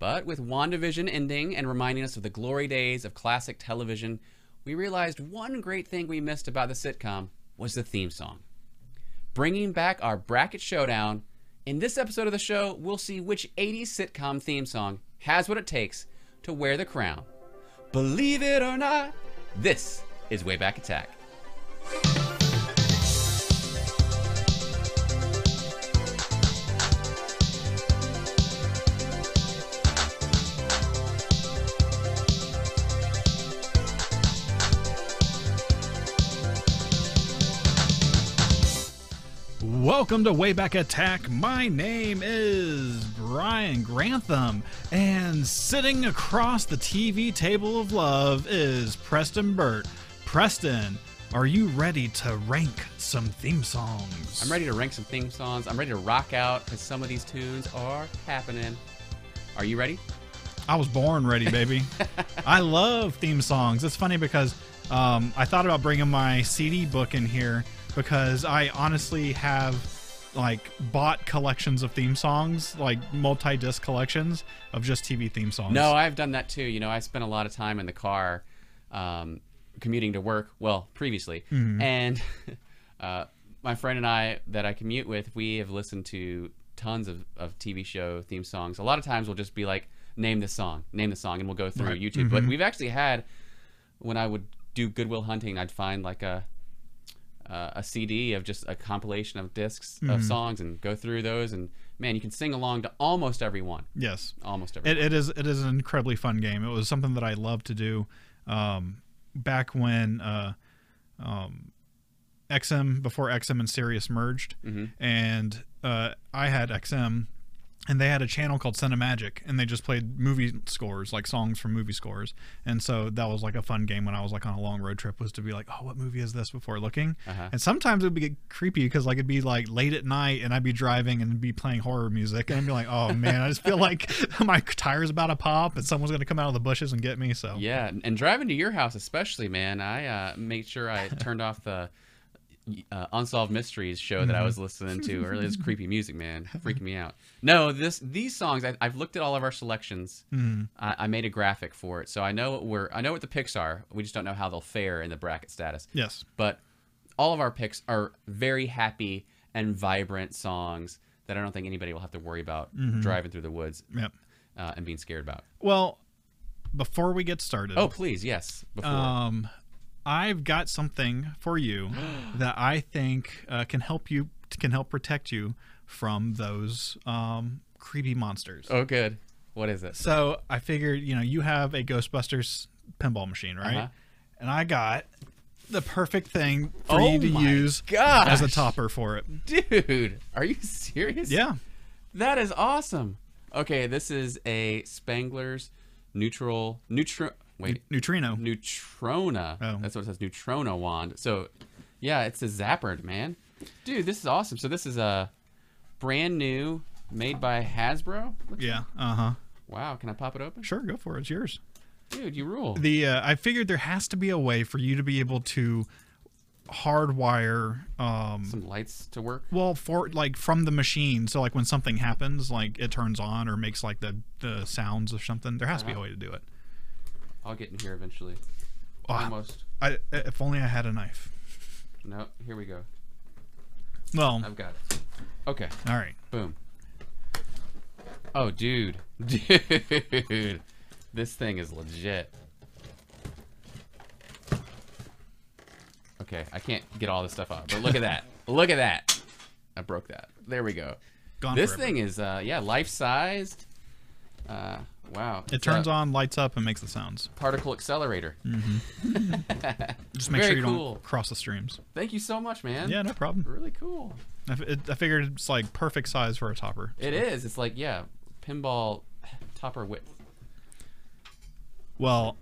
But with WandaVision ending and reminding us of the glory days of classic television, we realized one great thing we missed about the sitcom was the theme song. Bringing back our bracket showdown, in this episode of the show, we'll see which 80s sitcom theme song has what it takes to wear the crown. Believe it or not, this is Way Back Attack. Welcome to Wayback Attack. My name is Brian Grantham, and sitting across the TV table of love is Preston Burt. Preston, are you ready to rank some theme songs? I'm ready to rank some theme songs. I'm ready to rock out because some of these tunes are happening. Are you ready? I was born ready, baby. I love theme songs. It's funny because um, I thought about bringing my CD book in here because I honestly have like bought collections of theme songs, like multi-disc collections of just TV theme songs. No, I've done that too. You know, I spent a lot of time in the car um, commuting to work. Well, previously, and uh, my friend and I that I commute with, we have listened to tons of, of TV show theme songs. A lot of times we'll just be like, name this song, name the song, and we'll go through Right. YouTube. But we've actually had when I would do Goodwill hunting, I'd find like a uh, a CD of just a compilation of discs of songs and go through those. And man, you can sing along to almost everyone. Yes. Almost every. It, it is it is an incredibly fun game. It was something that I loved to do um, back when uh, um, XM before XM and Sirius merged, and uh, I had XM, and they had a channel called Cinemagic, and they just played movie scores, like songs from movie scores, and so that was like a fun game when I was like on a long road trip was to be like, oh, what movie is this before looking, Uh-huh. and sometimes it would be creepy because like it'd be like late at night and I'd be driving and be playing horror music and I'd be like, oh man, I just feel like my tire's about to pop and someone's gonna come out of the bushes and get me. So Yeah, and- driving to your house especially, man. I uh, made sure I turned off the uh, unsolved mysteries show that I was listening to earlier. This creepy music, man, freaking me out. No, this these songs. I, I've looked at all of our selections. I, I made a graphic for it, so I know what we're. I know what the picks are. We just don't know how they'll fare in the bracket status. yes, But all of our picks are very happy and vibrant songs that I don't think anybody will have to worry about driving through the woods yep. uh, and being scared about. Well, before we get started, Oh, please, yes. Before. um, I've got something for you that I think uh, can help you can help protect you from those um, creepy monsters. Oh, good. What is it? So I figured, you know, you have a Ghostbusters pinball machine, right? Uh-huh. And I got the perfect thing for Oh you to use gosh. as a topper for it. Dude, are you serious? Yeah. That is awesome. Okay, this is a Spengler's neutral neutro wait, Neutrino. neutrona. Oh. That's what it says, neutrona wand. So, yeah, it's a zapper, man. Dude, this is awesome. So this is a brand new made by Hasbro. Yeah. Uh huh. Wow, can I pop it open? Sure, go for it. It's yours. Dude, you rule. The uh, I figured there has to be a way for you to be able to hardwire um Some lights to work. well for like from the machine so like when something happens like it turns on or makes like the the sounds or something there has to be a way to do it I'll get in here eventually. Ah. Almost. I if only I had a knife No, here we go. well I've got it. Okay. all right Boom. Oh, dude. Dude. This thing is legit. Okay, I can't get all this stuff out, but look at that. Look at that. I broke that. There we go. gone This forever. thing is, uh, yeah, life-sized. Uh, wow. it turns on lights up and makes the sounds Particle accelerator. Mm-hmm. just make Very sure you cool. don't cross the streams Thank you so much, man. yeah no problem Really cool. I, f- it, I figured it's like perfect size for a topper It is. It's like, yeah, pinball topper width. Well,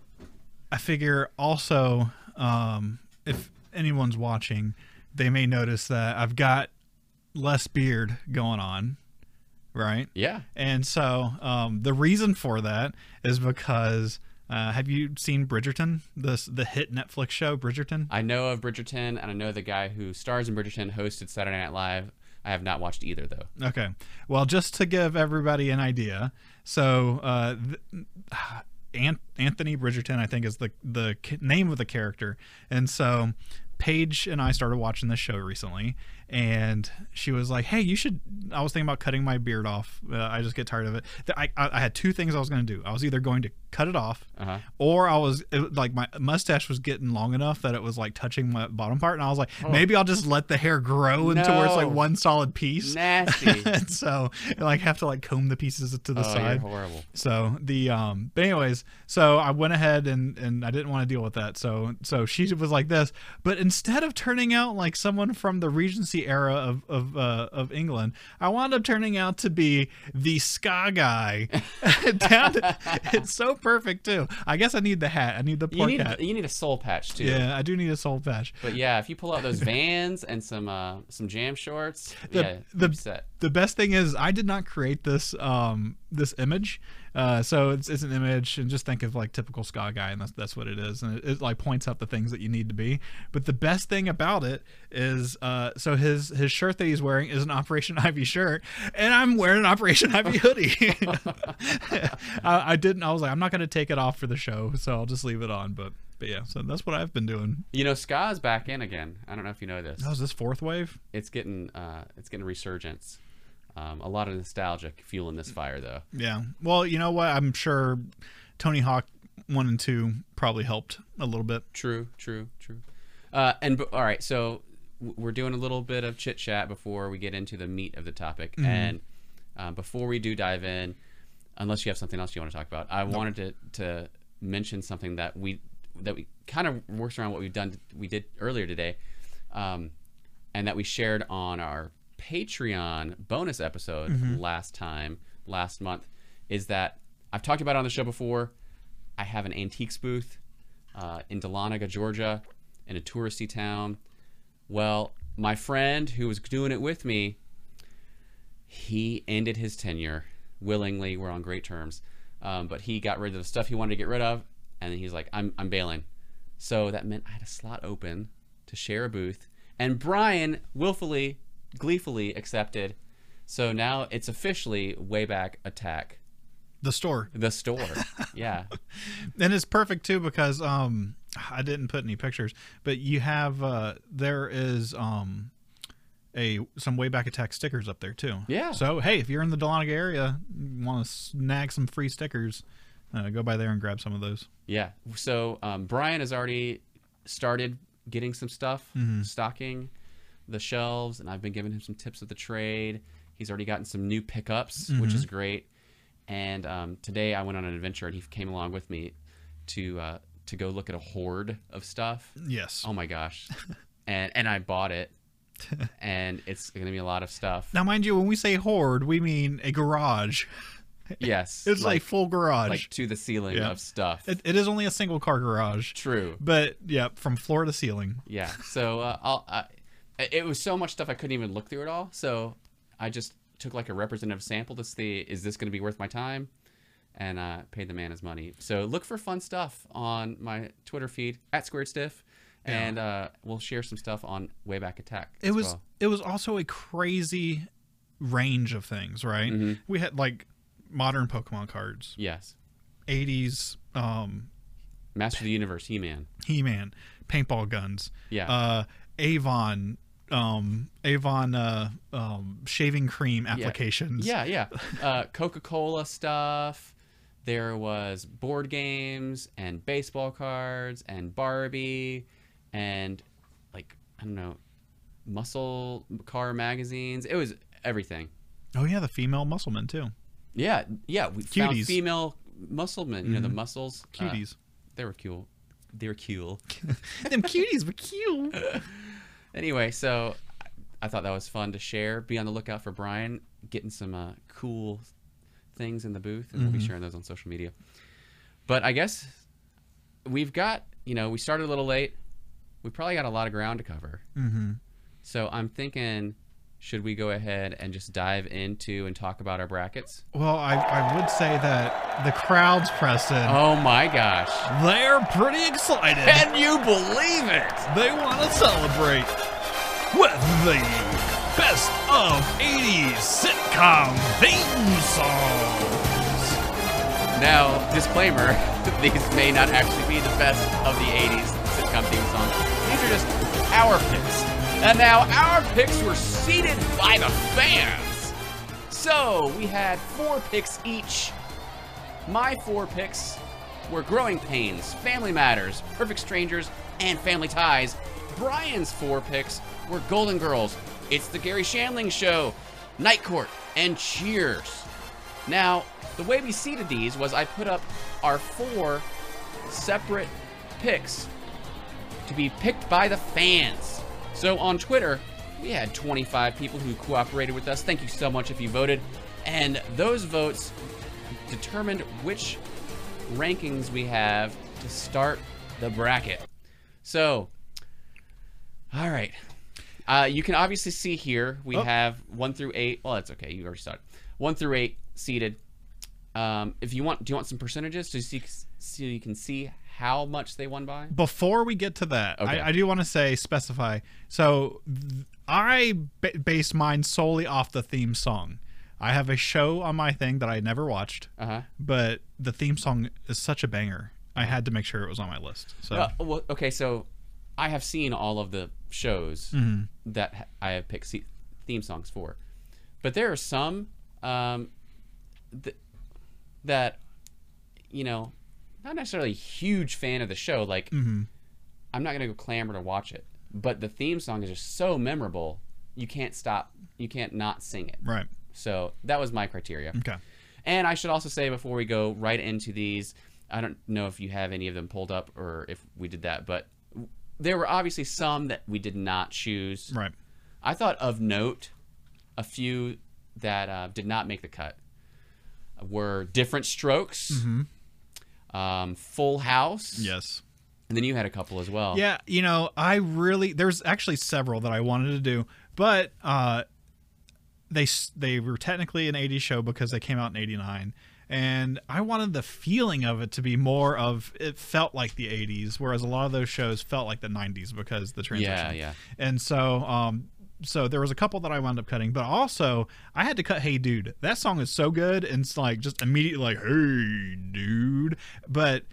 I figure also um, if anyone's watching, they may notice that I've got less beard going on, right? Yeah. And so um, the reason for that is because uh, have you seen Bridgerton, the the hit Netflix show Bridgerton? I know of Bridgerton, and I know the guy who stars in Bridgerton hosted Saturday Night Live. I have not watched either though. Okay. Well, just to give everybody an idea, so uh, th- Ant- Anthony Bridgerton, I think, is the the name of the character, and so Paige and I started watching this show recently, and she was like, "Hey, you should." I was thinking about cutting my beard off. Uh, I just get tired of it. I, I had two things I was going to do. I was either going to cut it off, Uh-huh. or I was it, like my mustache was getting long enough that it was like touching my bottom part, and I was like, maybe I'll just let the hair grow into where it's like one solid piece. Nasty. and so like have to like comb the pieces to the oh, side. horrible. So the um but anyways, so I went ahead and and I didn't want to deal with that. So so she was like this, but instead of turning out like someone from the Regency era of of uh, of England, I wound up turning out to be the ska guy. To- it's so perfect too. I guess I need the hat. I need the You pork need hat. you need a soul patch too. Yeah, I do need a soul patch. But yeah, if you pull out those Vans and some uh, some jam shorts, The- yeah, the- the best thing is I did not create this um this image. Uh, so it's, it's an image and just think of like typical ska guy and that's that's what it is and it, it like points out the things that you need to be. But the best thing about it is uh so his his shirt that he's wearing is an Operation Ivy shirt and I'm wearing an Operation Ivy hoodie. I, I didn't I was like I'm not gonna take it off for the show so I'll just leave it on but but yeah so that's what I've been doing. You know, ska's back in again. I don't know if you know this. Oh, is this fourth wave? It's getting uh, it's getting resurgence. Um, a lot of nostalgic fueling this fire though. Yeah. Well, you know what? I'm sure Tony Hawk one and two probably helped a little bit. True, true, true. Uh, and b- all right, so w- we're doing a little bit of chit chat before we get into the meat of the topic. And um, before we do dive in, unless you have something else you want to talk about, I wanted to, to mention something that we that we kind of works around what we've done we did earlier today, um, and that we shared on our Patreon bonus episode last time last month. Is that I've talked about it on the show before. I have an antiques booth uh, in Dahlonega, Georgia, in a touristy town. Well, my friend who was doing it with me, he ended his tenure willingly. We're on great terms, um, but he got rid of the stuff he wanted to get rid of, and then he's like, "I'm I'm bailing." So that meant I had a slot open to share a booth, and Brian willfully, gleefully accepted. So now it's officially Wayback attack The store. the store. yeah. And it's perfect too because um I didn't put any pictures, but you have uh there is um a some Wayback attack stickers up there too. Yeah. So hey, if you're in the Dahlonega area, want to snag some free stickers, uh, go by there and grab some of those. Yeah. So um, Brian has already started getting some stuff, stocking the shelves, and I've been giving him some tips of the trade. He's already gotten some new pickups, which is great. And um, today I went on an adventure, and he came along with me to uh, to go look at a hoard of stuff. Yes. Oh my gosh! and and I bought it, and it's going to be a lot of stuff. Now, mind you, when we say horde, we mean a garage. Yes, It's like, full garage. like to the ceiling Yeah. of stuff. it, it is only a single car garage, True. but yeah, from floor to ceiling. Yeah. So uh, I'll. I, it was so much stuff I couldn't even look through it all. So I just took like a representative sample to see is this going to be worth my time, and uh, paid the man his money. So look for fun stuff on my Twitter feed at Squared Stiff, and uh, we'll share some stuff on Wayback Attack. It was well. it was also a crazy range of things, right? Mm-hmm. We had like modern Pokemon cards, yes. 80s um Master of the Universe, He Man. He-Man, paintball guns, Yeah. uh Avon um Avon uh um shaving cream applications. Yeah, yeah. Uh, Coca Cola stuff. There was board games and baseball cards and Barbie and like I don't know, muscle car magazines. It was everything. Oh yeah, the female muscleman too. Yeah, yeah. We found Cuties. female musclemen. You know the muscles. Uh, Cuties. they were cool. They were cool. Them cuties were cute. anyway, so I- thought that was fun to share. Be on the lookout for Brian getting some uh, cool things in the booth, and we'll be sharing those on social media. But I guess we've got, you know, we started a little late. We probably got a lot of ground to cover. Mm-hmm. So I'm thinking, should we go ahead and just dive into and talk about our brackets? Well, I, I would say that the crowds, Preston, Oh my gosh. they're pretty excited. Can you believe it? They want to celebrate with the best of 80s sitcom theme songs. Now, disclaimer: these may not actually be the best of the '80s sitcom theme songs. These are just our picks. And now our picks were seeded by the fans. So we had four picks each. My four picks were Growing Pains, Family Matters, Perfect Strangers, and Family Ties. Brian's four picks were Golden Girls, It's the Garry Shandling Show, Night Court, and Cheers. Now, the way we seeded these was I put up our four separate picks to be picked by the fans. So on Twitter, we had 25 people who cooperated with us. Thank you so much if you voted. And those votes determined which rankings we have to start the bracket. So, all right. Uh, you can obviously see here we Oh. have one through eight. Well, that's okay. You already saw it. One through eight seated. Um, if you want, do you want some percentages to see so you can see how much they won by? Before we get to that, Okay. I, I do want to say specify. So th- I ba- based mine solely off the theme song. I have a show on my thing that I never watched, Uh huh. but the theme song is such a banger. I had to make sure it was on my list. So Uh, well, okay, so I have seen all of the shows Mm-hmm. that I have picked theme songs for, but there are some um, th- that you know, not necessarily a huge fan of the show. Like, Mm-hmm. I'm not gonna go clamor to watch it, but the theme song is just so memorable, you can't stop, you can't not sing it. right. So that was my criteria. Okay. And I should also say before we go right into these, I don't know if you have any of them pulled up or if we did that, but there were obviously some that we did not choose. Right. I thought of note, a few that uh, did not make the cut were Diff'rent Strokes, um, Full House, Yes. and then you had a couple as well. Yeah, you know, I really there's actually several that I wanted to do, but uh they they were technically an 80s show because they came out in 89 and I wanted the feeling of it to be more of it felt like the 80s whereas a lot of those shows felt like the 90s because the transition. yeah, yeah. And so um so there was a couple that I wound up cutting, but also I had to cut Hey Dude. That song is so good and it's like just immediately like Hey Dude. But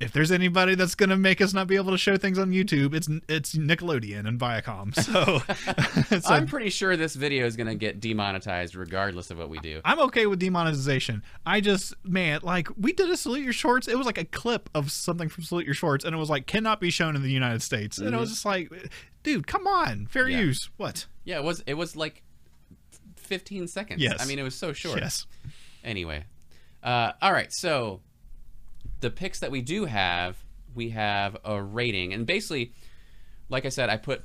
if there's anybody that's gonna make us not be able to show things on YouTube, it's it's Nickelodeon and Viacom. So, so I'm pretty sure this video is going to get demonetized regardless of what we do. I'm okay with demonetization. I just, man, like we did a salute your shorts. It was like a clip of something from salute your shorts, and it was like cannot be shown in the United States. And it was just like, dude, come on, fair Mm-hmm. Yeah. use. What? Yeah, it was it was like 15 seconds. Yes. I mean, it was so short. Yes. Anyway, uh, all right. So the picks that we do have, we have a rating, and basically, like I said, I put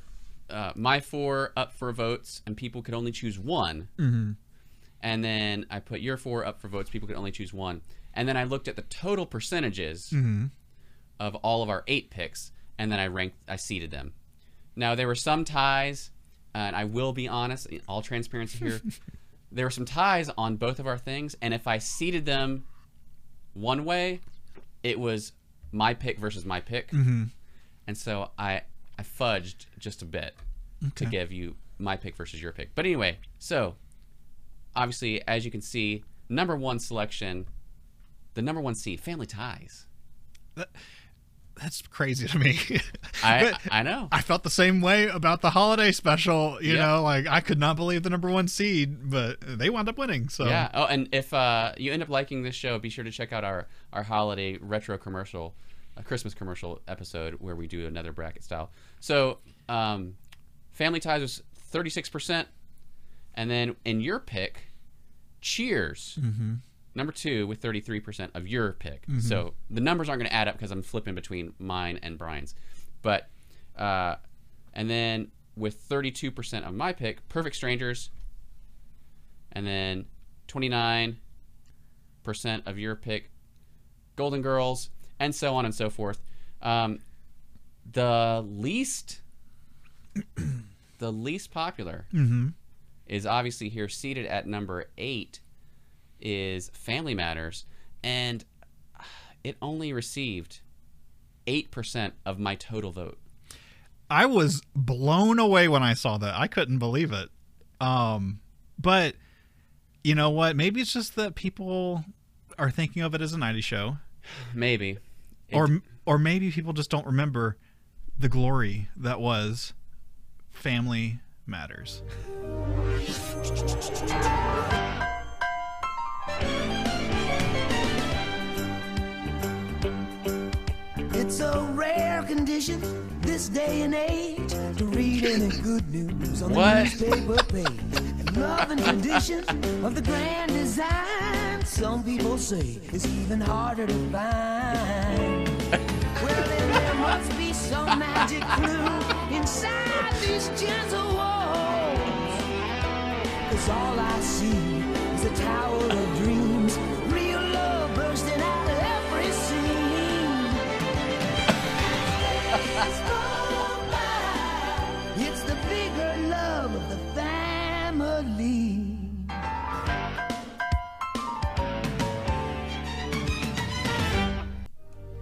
uh, my four up for votes, and people could only choose one. Mm-hmm. And then I put your four up for votes. People could only choose one. And then I looked at the total percentages of all of our eight picks, and then I ranked, I seeded them. Now there were some ties, and I will be honest, all transparency here. there were some ties on both of our things, and if I seeded them one way, it was my pick versus my pick, Mm-hmm. and so I I fudged just a bit to give you my pick versus your pick. But anyway, so obviously, as you can see, number one selection, the number one seed, Family Ties. That's crazy to me. I I know. I felt the same way about the holiday special. You Yeah. know, like I could not believe the number one seed, but they wound up winning. So Yeah. Oh, and if uh, you end up liking this show, be sure to check out our our holiday retro commercial, a Christmas commercial episode where we do another bracket style. So, um, Family Ties was thirty six percent, and then in your pick, Cheers, number two with thirty three percent of your pick. So the numbers aren't going to add up because I'm flipping between mine and Brian's, but uh, and then with thirty two percent of my pick, Perfect Strangers and then 29% of your pick golden girls and so on and so forth. Um, the least the least popular is obviously here seated at number eight is family matters and it only received 8% of my total vote I was blown away when I saw that. I couldn't believe it. Um, but you know what? Maybe it's just that people are thinking of it as a 90s show, Maybe. It- or or maybe people just don't remember the glory that was Family Matters. It's a rare condition this day and age to read any good news on What? the newspaper page. Love and tradition of the grand design, some people say, is even harder to find. well, then there must be some magic clue inside these gentle walls. Cause all I see is a tower of dreams, It's the bigger love of the family.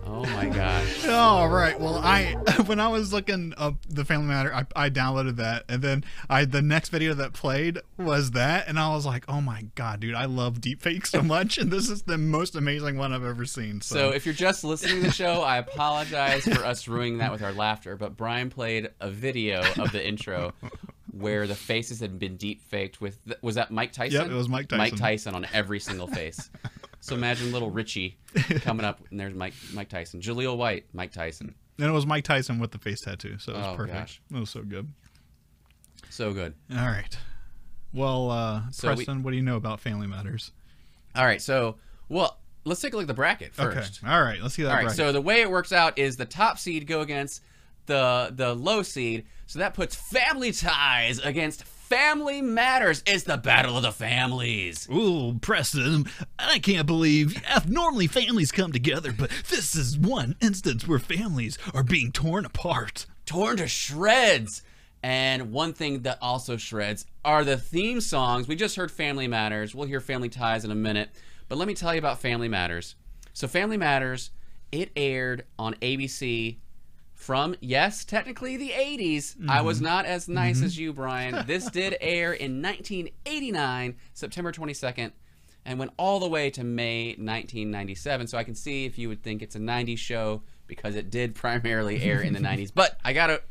Oh my gosh. All right. Well, I when I was looking up the Family Matter, I, I downloaded that, and then I the next video that played was that, and I was like, oh my god, dude, I love deepfakes so much, and this is the most amazing one I've ever seen. So, So if you're just listening to the show, I apologize for us ruining that with our laughter. But Brian played a video of the intro where the faces had been deep faked with was that Mike Tyson? Yep, it was Mike Tyson. Mike Tyson. Tyson on every single face. So imagine little Richie coming up, and there's Mike Mike Tyson, Jaleel White, Mike Tyson. And it was Mike Tyson with the face tattoo, so it was Oh, perfect. gosh. It was so good. So good. All right. Well, uh, So we- Preston, what do you know about Family Matters? All right, so well, let's take a look at the bracket first. Okay. All right. Let's see that. All right, bracket. so the way it works out is the top seed go against the the low seed, so that puts Family Ties against Family Matters. It's the battle of the families. Ooh, Preston, I can't believe normally families come together, but this is one instance where families are being torn apart. torn to shreds. And one thing that also shreds are the theme songs. We just heard Family Matters. We'll hear Family Ties in a minute. But let me tell you about Family Matters. So, Family Matters, it aired on ABC from, yes, technically the 80s. I was mm-hmm. not as nice mm-hmm. as you, Brian. this did air in 1989, September 22nd, and went all the way to May 1997. So I can see if you would think it's a 90s show because it did primarily air in the 90s. But I got to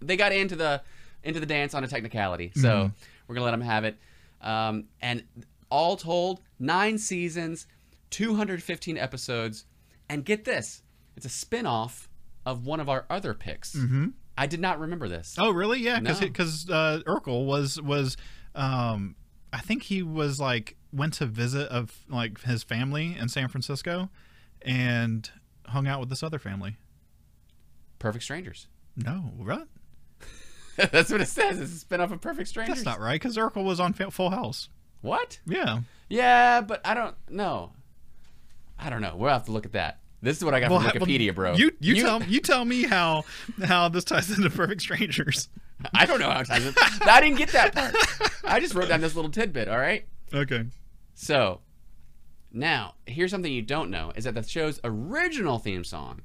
they got into the into the dance on a technicality. So mm-hmm. we're going to let them have it. Um, and all told, 9 seasons, 215 episodes, and get this, it's a spin-off of one of our other picks. Mm-hmm. I did not remember this. Oh, really? Yeah, because No. because uh, Urkel was was um, I think he was like went to visit of like his family in San Francisco, and hung out with this other family. Perfect Strangers. No, what? That's what it says. It's a spin-off of Perfect Strangers. That's not right. Because Urkel was on Full House. What? Yeah. Yeah, but I don't know. I don't know. We'll have to look at that. This is what I got from ha- Wikipedia, bro. You you, tell you tell me how how this ties into Perfect Strangers. I don't know how it ties in. I didn't get that part. I just wrote down this little tidbit. All right. Okay. So, now here's something you don't know: is that the show's original theme song,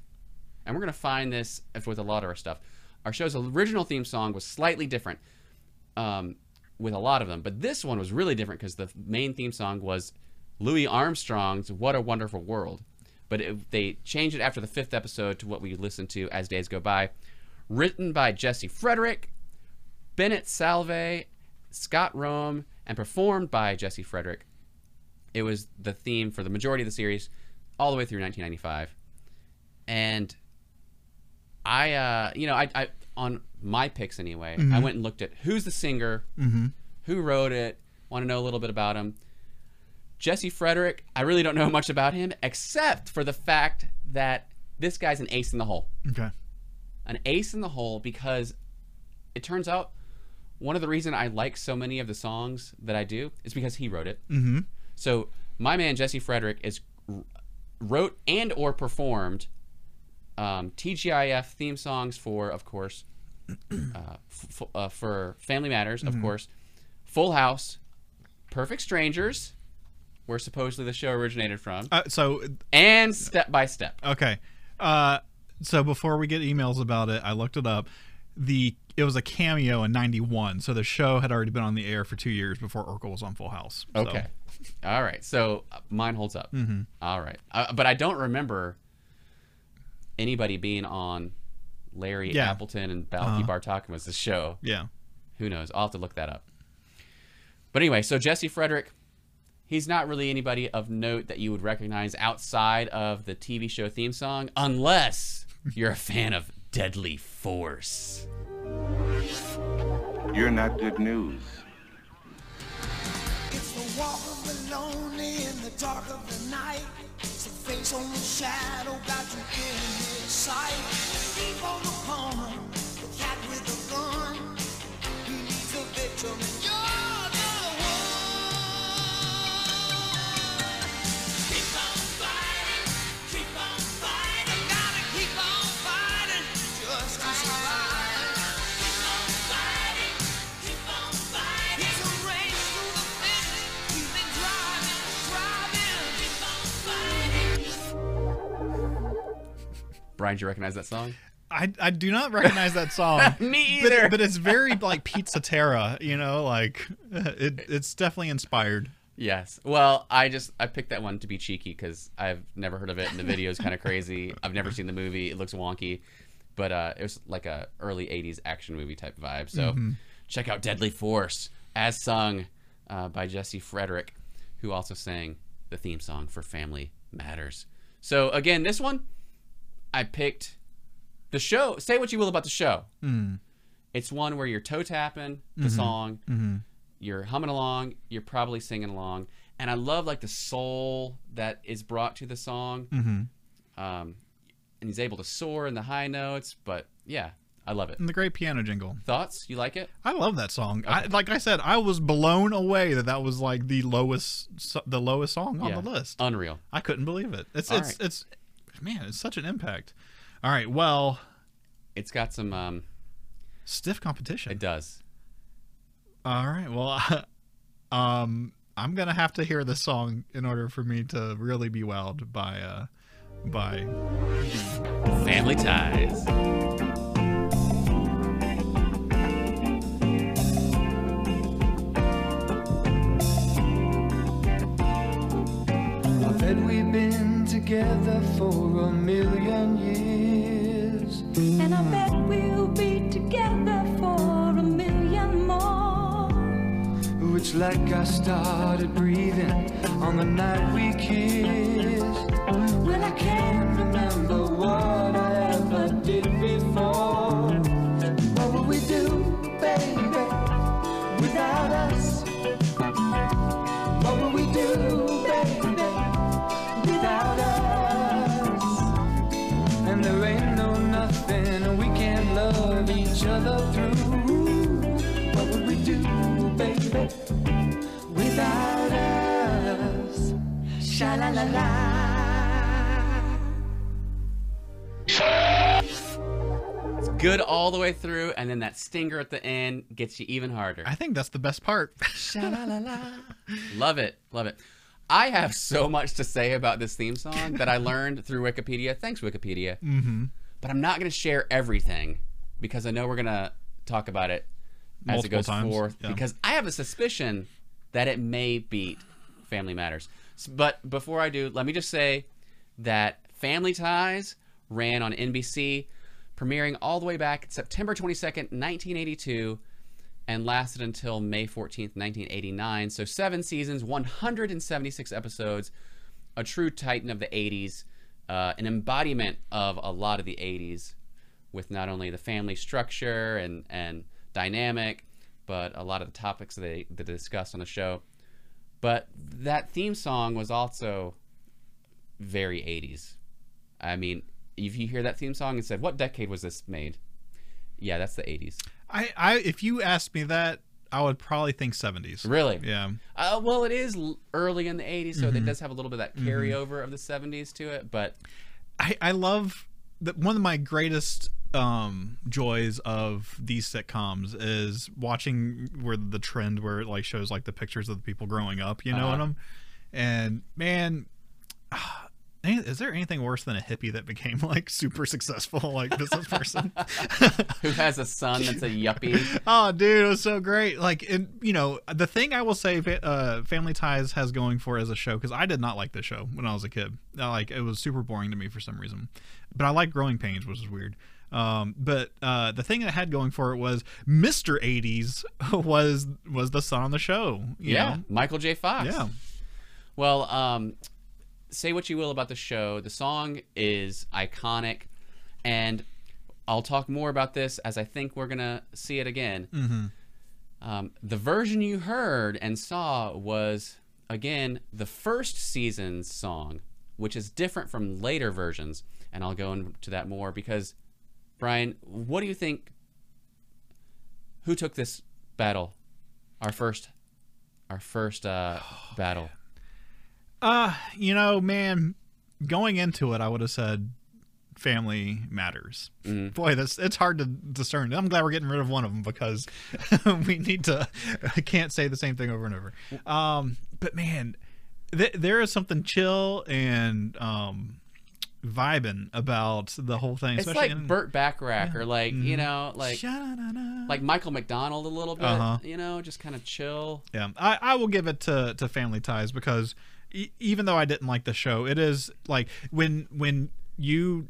and we're gonna find this with a lot of our stuff. Our show's original theme song was slightly different, um, with a lot of them, but this one was really different because the main theme song was Louis Armstrong's "What a Wonderful World," but it, they changed it after the fifth episode to what we listen to as days go by. Written by Jesse Frederick, Bennett Salvay, Scott Roeme, and performed by Jesse Frederick. It was the theme for the majority of the series, all the way through 1995. And I, uh, you know, I, I on my picks anyway, I went and looked at who's the singer, who wrote it, want to know a little bit about him. Jesse Frederick, I really don't know much about him except for the fact that this guy's an ace in the hole Okay. an ace in the hole because it turns out one of the reason I like so many of the songs that I do is because he wrote it. Mm-hmm. So my man Jesse Frederick is wrote and or performed um, TGIF theme songs for, of course, uh, f- uh, for Family Matters, of course, Full House, Perfect Strangers, where supposedly the show originated from, Uh, so and Step by Step. okay. Uh, so before we get emails about it, I looked it up. The it was a cameo in '91, so the show had already been on the air for two years before Urkel was on Full House. So, Okay. All right. So uh, mine holds up. Mm-hmm. right. Uh, but I don't remember anybody being on Larry Yeah. Appleton and Balki Bartokomous the show. Yeah. Who knows? I'll have to look that up. But anyway, so Jesse Frederick, he's not really anybody of note that you would recognize outside of the TV show theme song, unless you're a fan of Deadly Force. You're not good news. It's the walk of the lonely in the dark of the night. It's the face on the shadow, got you in his sight. Brian, do you recognize that song? I, I do not recognize that song. Me But, either. it- but it's very like Peter Cetera, you know, like it, it's definitely inspired. Yes. Well, I just I picked that one to be cheeky because I've never heard of it, and the video is kind of crazy. I've never seen the movie; it looks wonky, but uh, it was like a early '80s action movie type vibe. So check out Deadly Force, as sung uh, by Jesse Frederick, who also sang the theme song for Family Matters. So again, this one I picked the show. Say what you will about the show. It's one where you're toe tapping the song you're humming along, you're probably singing along, and I love like the soul that is brought to the song. Mm-hmm. Um, and he's able to soar in the high notes, but yeah, I love it. And the great piano jingle. Thoughts? You like it? I love that song. I, like I said, I was blown away that that was like the lowest, the lowest song on yeah. the list. Unreal. I couldn't believe it. It's All it's right. it's man, it's such an impact. All right, well, It's got some. Um, stiff competition. it does. All right, well, um, I'm gonna have to hear this song in order for me to really be wowed by uh by Family ties. Together for a million years. And I bet we'll be together for a million more. It's like I started breathing on the night we kissed. Well, I can't remember what I ever did before. Without us? Sha la la la. It's good all the way through, and then that stinger at the end gets you even harder. I think that's the best part. Love it. Love it. I have so much to say about this theme song that I learned through Wikipedia. Thanks, Wikipedia. Mm-hmm. But I'm not going to share everything because I know we're going to talk about it as Multiple it goes times, forth. yeah. Because I have a suspicion that it may beat Family Matters. But before I do, let me just say that Family Ties ran on NBC, premiering all the way back September 22nd, 1982 and lasted until May 14th, 1989. So seven seasons, 176 episodes, a true titan of the 80s, uh, an embodiment of a lot of the 80s, with not only the family structure and, and dynamic, but a lot of the topics that they, that they discussed on the show. But that theme song was also very 80s. I mean, if you hear that theme song and said, "What decade was this made?" Yeah, that's the 80s. I, I if you asked me that, I would probably think 70s. Really? Yeah. Uh, well, it is early in the 80s, so it does have a little bit of that carryover of the 70s to it. But I, I love that one of my greatest um joys of these sitcoms is watching where the trend where it like shows like the pictures of the people growing up you know Uh-huh. them and man is there anything worse than a hippie that became like super successful like business person? Who has a son that's a yuppie? oh, dude, it was so great. Like, and you know, the thing I will say, uh, Family Ties has going for as a show because I did not like this show when I was a kid. I, like, it was super boring to me for some reason. But I like Growing Pains, which is weird. Um, but uh, the thing it had going for it was Mr. 80s was was the son on the show. you Yeah, know? Michael J. Fox. yeah. Well, um, say what you will about the show. The song is iconic, and I'll talk more about this as I think we're gonna see it again. Mm-hmm. Um, the version you heard and saw was again the first season's song, which is different from later versions, and I'll go into that more because Brian, what do you think? Who took this battle? Our first, our first uh, battle. Uh, you know, man, going into it, I would have said family matters. Boy, that's it's hard to discern. I'm glad we're getting rid of one of them because we need to. I can't say the same thing over and over. Um, but man, th- there is something chill and um, vibing about the whole thing. It's especially like in, Burt Bacharach or like you know like like Michael McDonald a little bit. Uh-huh. You know, just kind of chill. Yeah, I, I will give it to, to Family Ties because e- even though I didn't like the show, it is like when when you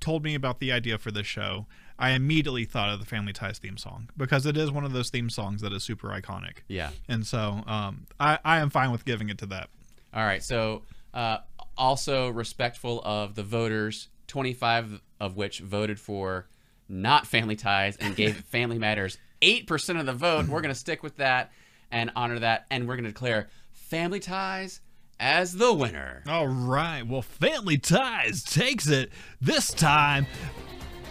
told me about the idea for this show, I immediately thought of the Family Ties theme song because it is one of those theme songs that is super iconic. Yeah. And so um, I, I am fine with giving it to that. All right. So, uh, also respectful of the voters, 25 of which voted for not Family Ties and gave Family Matters 8% of the vote. We're going to stick with that and honor that. And we're going to declare Family Ties as the winner. All right. Well, Family Ties takes it this time.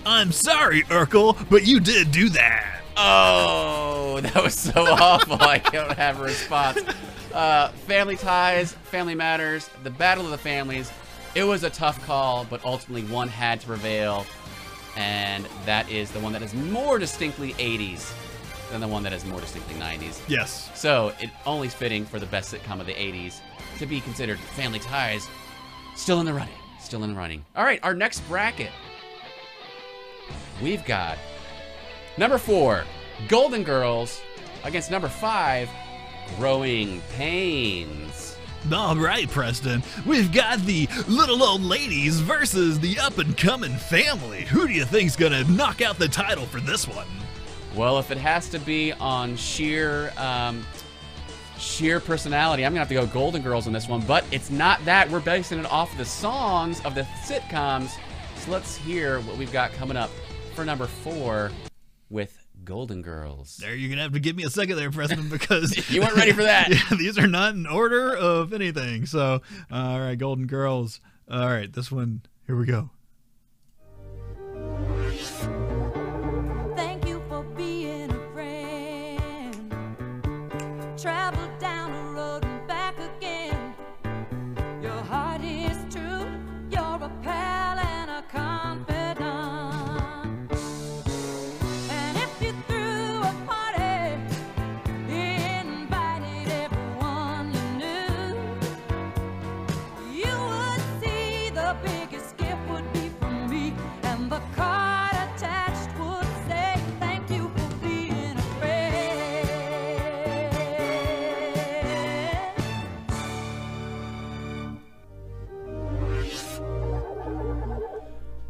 I'm sorry, Urkel, but you did do that. Oh, that was so awful. I don't have a response. Uh, family ties, family matters, the battle of the families. It was a tough call, but ultimately one had to prevail, and that is the one that is more distinctly 80s than the one that is more distinctly 90s. Yes. So it only fitting for the best sitcom of the 80s to be considered Family Ties. Still in the running. Still in the running. All right, our next bracket. We've got number four, Golden Girls, against number five, Growing Pains. All right, Preston. We've got the little old ladies versus the up and coming family. Who do you think's gonna knock out the title for this one? Well, if it has to be on sheer um, sheer personality, I'm gonna have to go Golden Girls on this one. But it's not that. We're basing it off the songs of the sitcoms. So let's hear what we've got coming up for number four with Golden Girls. There, you're gonna have to give me a second there, Preston, because You weren't ready for that. yeah, these are not in order of anything. So, all right, Golden Girls. All right, this one. Here we go. Thank you for being a friend. Travel down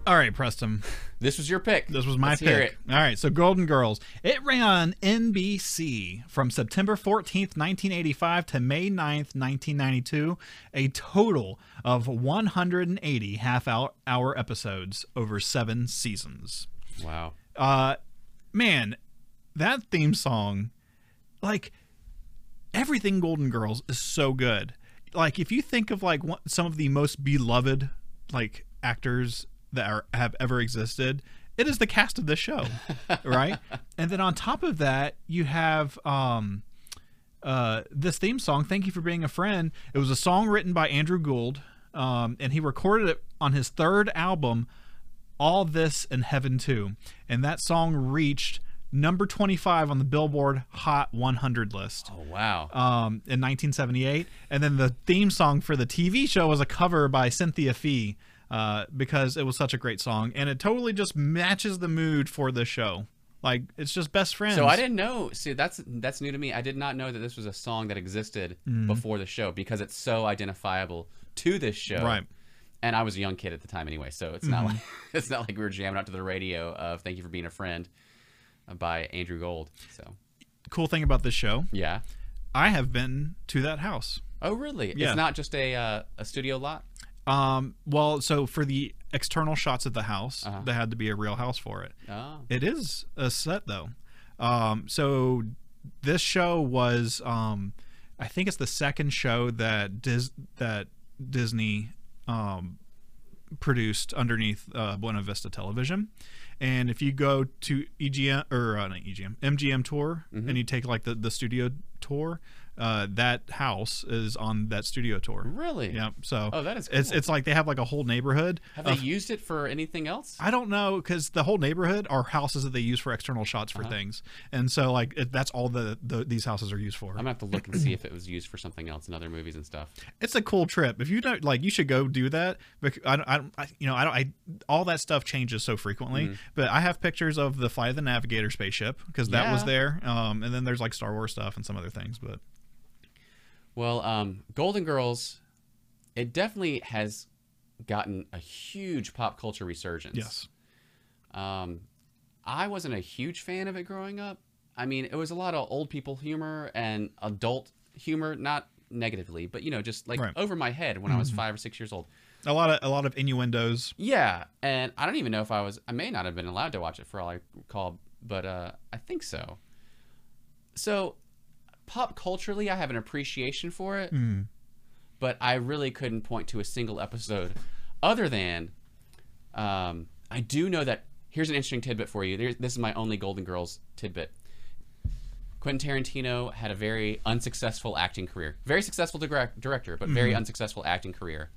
All right, Preston. This was your pick. This was my Let's pick. All right, so Golden Girls. It ran on NBC from September 14th, 1985 to May 9th, 1992, a total of 180 half hour, hour episodes over seven seasons. Wow. Uh, man, that theme song, like everything Golden Girls is so good. Like if you think of like one, some of the most beloved like actors that are, have ever existed, it is the cast of this show, right? And then on top of that, you have um uh this theme song, "Thank You for Being a Friend." It was a song written by Andrew Gold, um, and he recorded it on his third album, all This and Heaven Too. And that song reached number 25 on the Billboard Hot 100 list. Oh wow. um, in 1978, and then the theme song for the TV show was a cover by Cynthia Fee uh, because it was such a great song, and it totally just matches the mood for the show. Like it's just best friends. So I didn't know. See, that's that's new to me. I did not know that this was a song that existed Mm-hmm. before the show because it's so identifiable to this show. Right. Mm-hmm. And I was a young kid at the time anyway, so it's not like it's not like we were jamming out to the radio of "Thank You for Being a Friend" by Andrew Gold. So Cool thing about this show, yeah. I have been to that house. Oh really? Yeah. It's not just a uh, a studio lot. Um, well, so for the external shots of the house, Uh-huh. there had to be a real house for it. Oh. It is a set though. Um, so this show was, um, I think it's the second show that Dis- that Disney um, produced underneath uh, Buena Vista Television. And if you go to EGM or uh, not EGM, MGM tour, and you take like the the studio tour, uh, that house is on that studio tour. Really? Yeah. So Oh, that is it's cool. it's like they have like a whole neighborhood. Have they used it for anything else? I don't know because the whole neighborhood are houses that they use for external shots Uh-huh. for things, and so like it, that's all the, the these houses are used for. I'm gonna have to look and see if it was used for something else in other movies and stuff. It's a cool trip. If you don't like, you should go do that. Because I, don't- I, don't- I you know, I don't. I all that stuff changes so frequently. Mm-hmm. But I have pictures of the Flight of the Navigator spaceship because that was there. Um, and then there's like Star Wars stuff and some other things. But Well, um, Golden Girls, it definitely has gotten a huge pop culture resurgence. yes, Um, I wasn't a huge fan of it growing up. I mean, it was a lot of old people humor and adult humor, not negatively, but you know, just like Right. Mm-hmm. over my head when I was five or six years old. a lot of a lot of innuendos. Yeah, and I don't even know if I was. I may not have been allowed to watch it for all I recall, but uh, I think so. So, pop culturally, I have an appreciation for it, but I really couldn't point to a single episode other than um, I do know that. Here's an interesting tidbit for you. There's, this is my only Golden Girls tidbit. Quentin Tarantino had a very unsuccessful acting career. Very successful direct, director, but very unsuccessful acting career.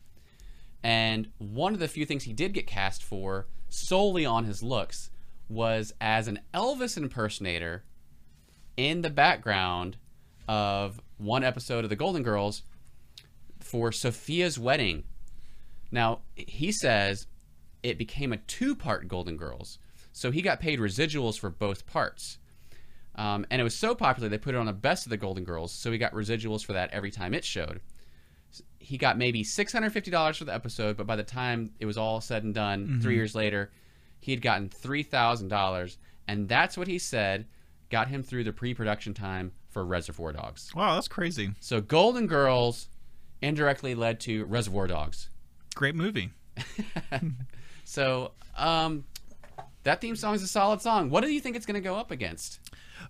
And one of the few things he did get cast for solely on his looks was as an Elvis impersonator in the background of one episode of The Golden Girls for Sophia's wedding. Now, he says it became a two part Golden Girls. So he got paid residuals for both parts. Um, and it was so popular, they put it on the best of the Golden Girls. So he got residuals for that every time it showed he got maybe $650 for the episode, but by the time it was all said and done, three years later, he had gotten $3,000. And that's what he said got him through the pre production time for Reservoir Dogs. Wow, that's crazy. So Golden Girls indirectly led to Reservoir Dogs. Great movie. So, um, that theme song is a solid song. What do you think it's going to go up against?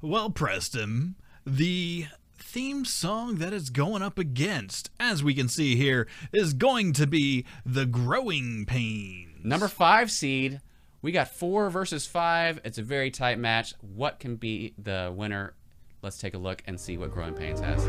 Well, Preston, the theme song that it's going up against, as we can see here, is going to be The Growing Pains. Number five seed. We got four versus five. It's a very tight match. What can be the winner? Let's take a look and see what Growing Pains has.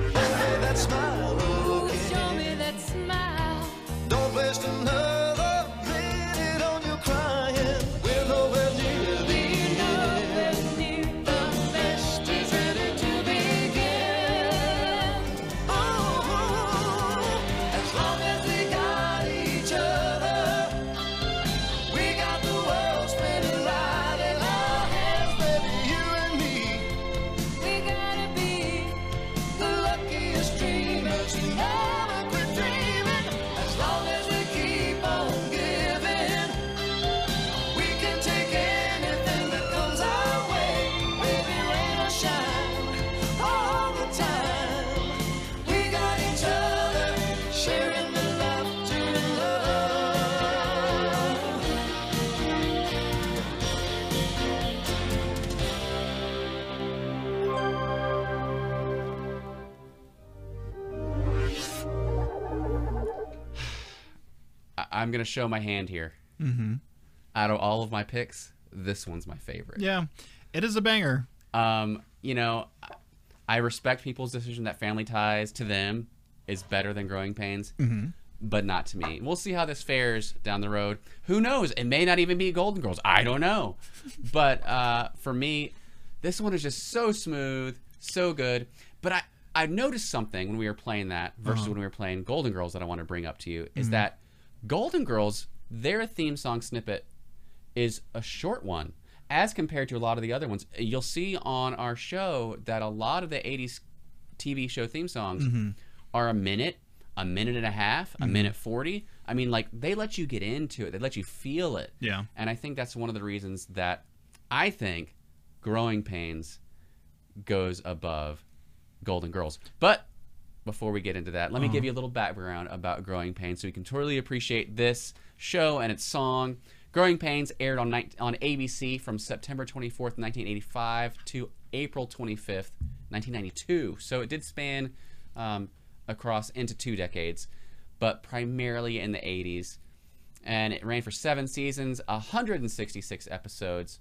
I'm going to show my hand here. Mm-hmm. Out of all of my picks, this one's my favorite. Yeah, it is a banger. Um, you know, I- respect people's decision that Family Ties to them is better than Growing Pains, but not to me. We'll see how this fares down the road. Who knows? It may not even be Golden Girls. I don't know. but uh, for me, This one is just so smooth, so good. But I I noticed something when we were playing that versus when we were playing Golden Girls that I want to bring up to you is that Golden Girls their theme song snippet is a short one as compared to a lot of the other ones. You'll see on our show that a lot of the 80s TV show theme songs mm-hmm. are a minute, a minute and a half, a mm-hmm. minute 40. I mean, like, they let you get into it, they let you feel it. Yeah. And I think that's one of the reasons that I think Growing Pains goes above Golden Girls. But before we get into that, let me give you a little background about Growing Pains so you can totally appreciate this show and its song. Growing Pains aired on on ABC from September 24th, 1985 to April 25th, 1992. So it did span um, across into two decades, but primarily in the 80s. And it ran for seven seasons, 166 episodes.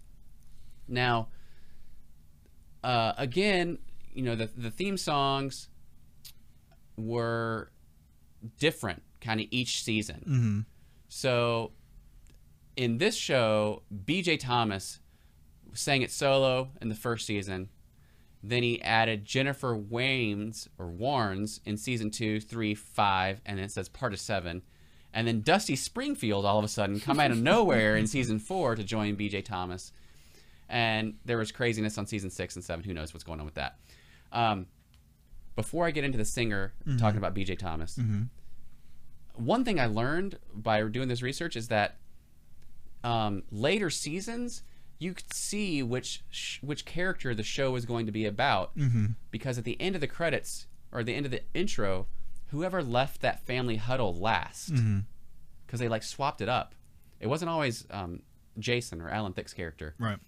Now, uh, again, you know, the, the theme songs were different kind of each season. So in this show, BJ Thomas sang it solo in the first season. Then he added Jennifer Wames or Warnes in season two, three, five, and then it says part of seven. And then Dusty Springfield all of a sudden come out of nowhere in season four to join BJ Thomas. And there was craziness on season six and seven. Who knows what's going on with that? Um, before I get into the singer talking about BJ Thomas, one thing I learned by doing this research is that um, later seasons you could see which sh- which character the show is going to be about because at the end of the credits or the end of the intro, whoever left that family huddle last because they like swapped it up. It wasn't always um, Jason or Alan Thicke's character Right.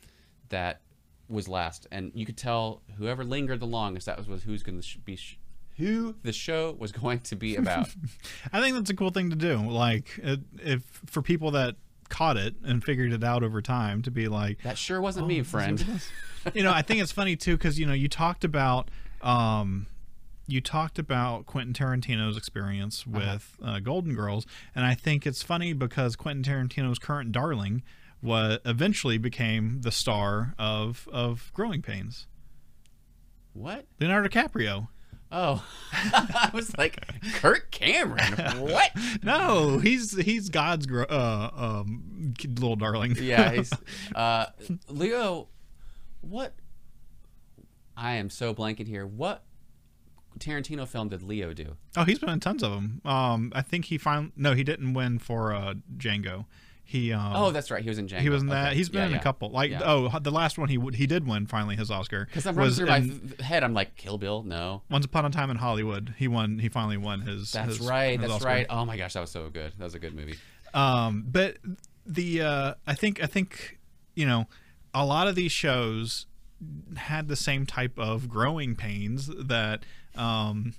that was last, and you could tell whoever lingered the longest that was, was who's going to sh- be sh- who the show was going to be about. I think that's a cool thing to do. Like, it, if for people that caught it and figured it out over time, to be like, that sure wasn't "Oh, me, this is what friend. you know, I think it's funny too because you know you talked about um, you talked about Quentin Tarantino's experience with uh, Golden Girls, and I think it's funny because Quentin Tarantino's current darling was eventually became the star of of Growing Pains, What? Leonardo DiCaprio. Oh, I was like Kirk Cameron. What? No, he's he's God's gro- uh, um, little darling. Yeah, he's uh, Leo. What? I am so blanking here. What Tarantino film did Leo do? Oh, he's been in tons of them. Um, I think he finally no, he didn't win for uh, Django. He um, Oh, that's right. He was in Django. he was in that. Okay. He's been Yeah, in yeah. a couple. Like Yeah. oh, the last one he he did win finally his Oscar. Because I'm running through my in th- head, I'm like Kill Bill. No, Once Upon a Time in Hollywood. He won. He finally won his. that's his- right. his That's Oscar. right. Oh my gosh, that was so good. That was a good movie. Um, but the uh, I think I think you know a lot of these shows had the same type of growing pains that um,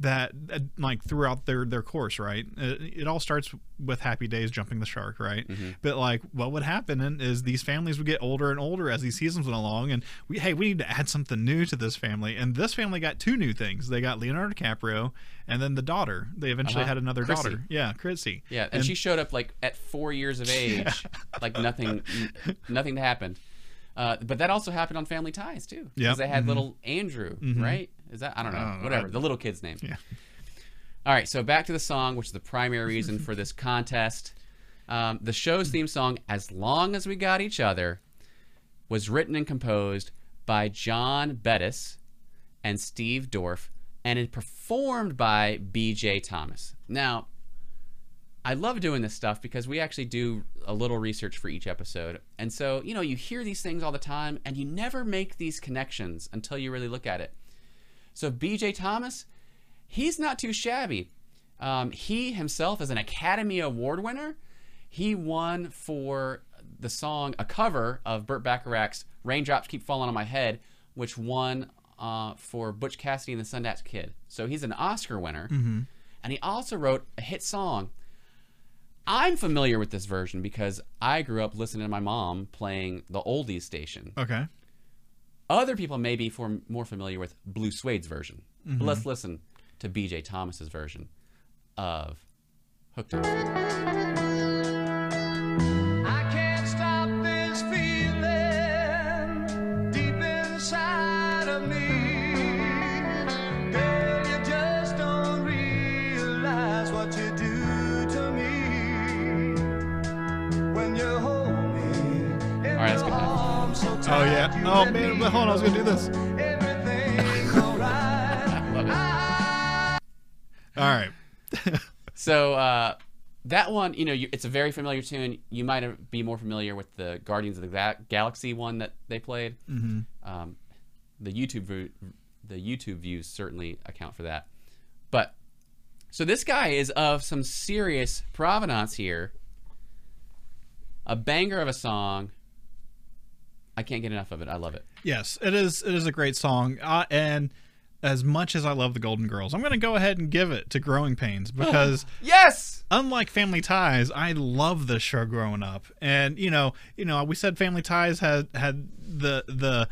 that uh, like throughout their their course, right? It, it all starts with Happy Days jumping the shark, right? But like, what would happen is these families would get older and older as these seasons went along, and we hey, we need to add something new to this family, and this family got two new things. They got Leonardo DiCaprio, and then the daughter. They eventually Uh-huh. had another Chrissy. daughter, yeah, Chrissy. Yeah, and, she showed up like at four years of age, like nothing, n- nothing happened. Uh, but that also happened on Family Ties too, because Yep. they had little Andrew, right? Is that I don't know, whatever the little kid's name. Yeah. All right, so back to the song, which is the primary reason for this contest. Um, the show's theme song, "As Long as We Got Each Other," was written and composed by John Bettis and Steve Dorff, and it performed by B.J. Thomas. Now, I love doing this stuff because we actually do a little research for each episode. And so, you know, you hear these things all the time and you never make these connections until you really look at it. So, BJ Thomas, he's not too shabby. Um, he himself is an Academy Award winner. He won for the song, a cover of Burt Bacharach's Raindrops Keep Falling on My Head, which won uh, for Butch Cassidy and the Sundance Kid. So he's an Oscar winner. And he also wrote a hit song I'm familiar with this version because I grew up listening to my mom playing the oldies station. Okay. Other people may be for, more familiar with Blue Suede's version. But let's mm-hmm. listen to BJ Thomas's version of Hooked on. Man, hold on, I was gonna do this. all right. all right. So uh, that one, you know, you, it's a very familiar tune. You might be more familiar with the Guardians of the Ga- Galaxy one that they played. Mm-hmm. Um, the YouTube the YouTube views certainly account for that. But so this guy is of some serious provenance here. A banger of a song. I can't get enough of it. I love it. Yes, it is. It is a great song, uh, and as much as I love the Golden Girls, I'm going to go ahead and give it to Growing Pains because Yes. unlike Family Ties, I love this show growing up. And you know, you know, we said Family Ties had had the the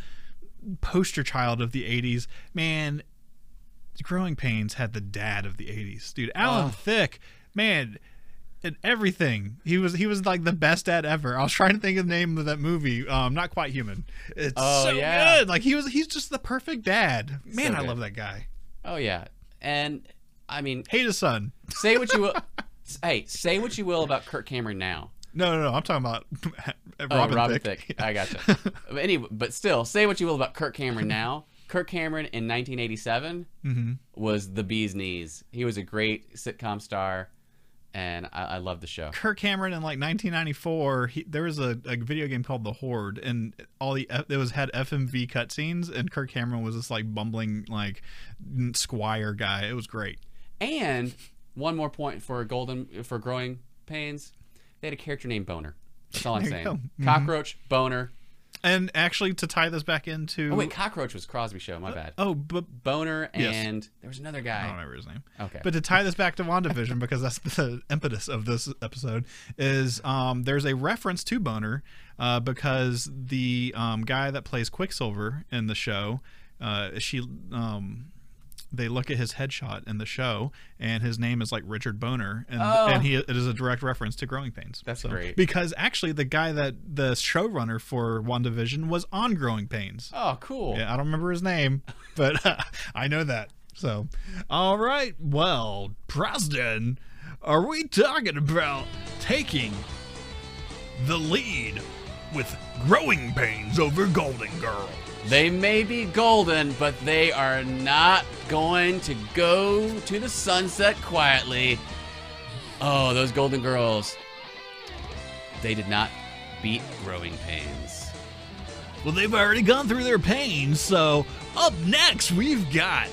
poster child of the '80s. Man, Growing Pains had the dad of the '80s, dude. Alan Oh. Thicke, man. And everything he was he was like the best dad ever. I was trying to think of the name of that movie. Um, not quite human. It's Oh, so yeah. good. Like he was he's just the perfect dad. Man, I love that guy. Oh yeah. And I mean, Hate his son. say what you will. hey, say what you will about Kirk Cameron now. No, no, no. I'm talking about Oh, Robin, Robin Thicke. Thicke. I gotcha. but anyway, but still, say what you will about Kirk Cameron now. Kirk Cameron in 1987 Mm-hmm. was the bee's knees. He was a great sitcom star, and I, I love the show. Kirk Cameron in like 1994, he, there was a, a video game called The Horde, and all the it was had FMV cutscenes, and Kirk Cameron was this like bumbling like squire guy. It was great. And one more point for Golden for Growing Pains, they had a character named Boner. That's all I'm saying. Mhm. Cockroach, Boner. And actually, to tie this back into Oh wait, Cockroach was Cosby Show. My bad. oh, but Boner Yes. and there was another guy. I don't remember his name. Okay. But to tie this back to WandaVision, because that's the impetus of this episode, is um, there's a reference to Boner uh, because the um, guy that plays Quicksilver in the show, uh, she. Um, they look at his headshot in the show, and his name is like Richard Boner, and Oh. and he it is a direct reference to Growing Pains. That's great. because actually the guy that the showrunner for WandaVision was on Growing Pains. Oh, cool. Yeah, I don't remember his name, but I know that. So, all right. Well, Preston, are we talking about taking the lead with growing pains over Golden Girl? They may be golden, but they are not going to go to the sunset quietly. Oh, those golden girls. They did not beat growing pains. Well, they've already gone through their pains, so up next we've got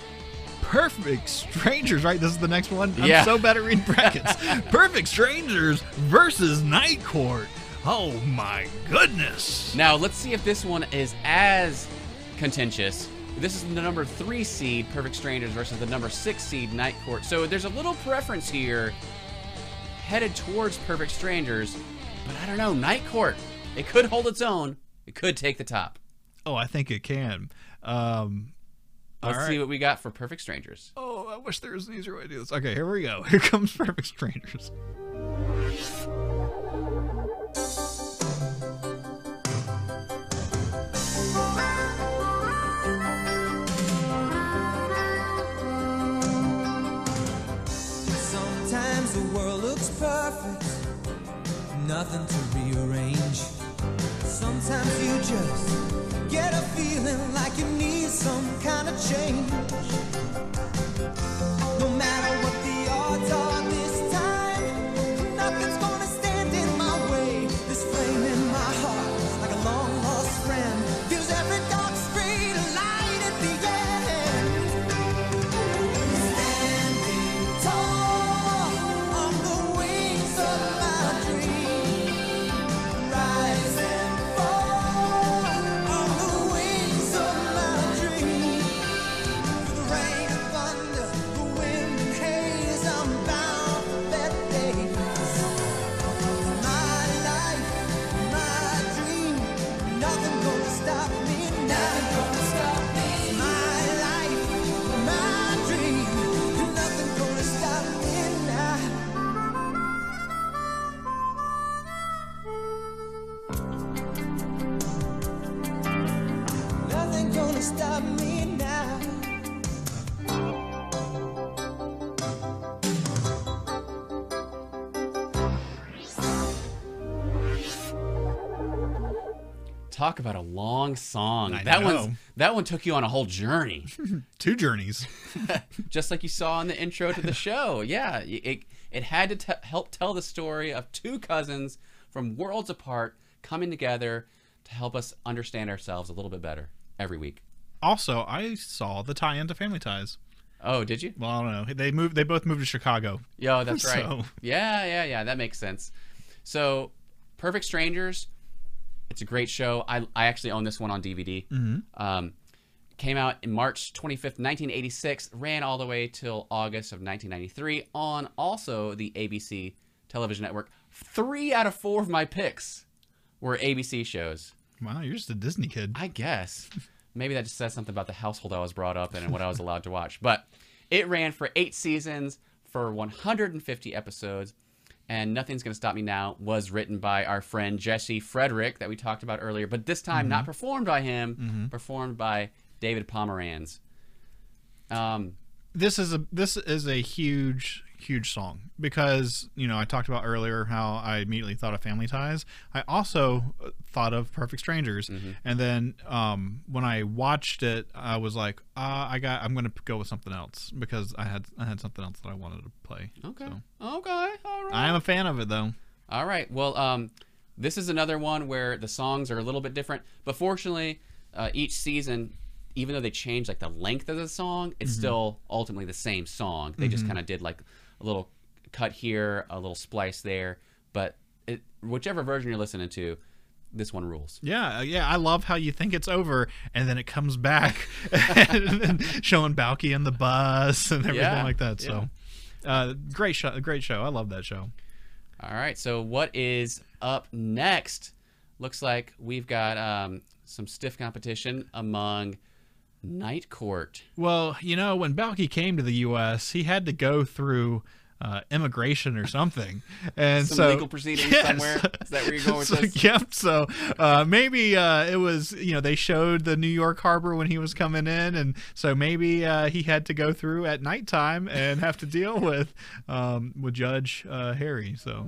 Perfect Strangers, right? This is the next one. I'm Yeah. so bad at reading brackets. Perfect Strangers versus Night Court. Oh my goodness. Now, let's see if this one is as contentious. This is the number three seed, Perfect Strangers, versus the number six seed, Night Court. So there's a little preference here headed towards Perfect Strangers, but I don't know. Night Court, it could hold its own. It could take the top. Oh, I think it can. Um, Let's right. see what we got for Perfect Strangers. Oh, I wish there was an easier way to do this. Okay, here we go. Here comes Perfect Strangers. Nothing to rearrange. Sometimes you just get a feeling like you need some kind of change. Talk about a long song. I that one that one took you on a whole journey. Two journeys. just like you saw in the intro to the show. Yeah, it it had to help tell the story of two cousins from worlds apart coming together to help us understand ourselves a little bit better every week. Also, I saw the tie-in to Family Ties. Oh, did you? Well, I don't know. They moved. They both moved to Chicago. Yo, that's right. So- Yeah, yeah, yeah. That makes sense. So, Perfect Strangers. It's a great show. I, I actually own this one on DVD. Mm-hmm. Um, came out in March 25th, 1986. Ran all the way till August of 1993 on also the ABC television network. Three out of four of my picks were ABC shows. Wow, you're just a Disney kid. I guess. Maybe that just says something about the household I was brought up in and what I was allowed to watch. But it ran for eight seasons for 150 episodes. And Nothing's Gonna Stop Me Now was written by our friend Jesse Frederick that we talked about earlier, but this time not performed by him, performed by David Pomeranz. Um, this is a this is a huge huge song because you know I talked about earlier how I immediately thought of Family Ties. I also uh, thought of Perfect Strangers, and then um, when I watched it, I was like, uh, I got I'm going to go with something else because I had I had something else that I wanted to play. okay. So, Okay. All right. I am a fan of it though. All right. Well, um, this is another one where the songs are a little bit different, but fortunately, uh, each season, even though they change like the length of the song, it's still ultimately the same song. They just kind of did like a little cut here, a little splice there, but it, whichever version you're listening to, this one rules. Yeah, uh, yeah, I love how you think it's over and then it comes back and showing Balki in the bus and everything Yeah, like that. So, uh, great show, great show. I love that show. All right. So what is up next? Looks like we've got um, some stiff competition among Night Court. Well, you know, when Balki came to the U.S., he had to go through uh, immigration or something, and Some so legal proceedings Yes. somewhere? Is that where you're going with So, this? Yep. So uh, maybe uh, it was you know they showed the New York Harbor when he was coming in, and so maybe uh, he had to go through at nighttime and have to deal with um, with Judge uh, Harry. So.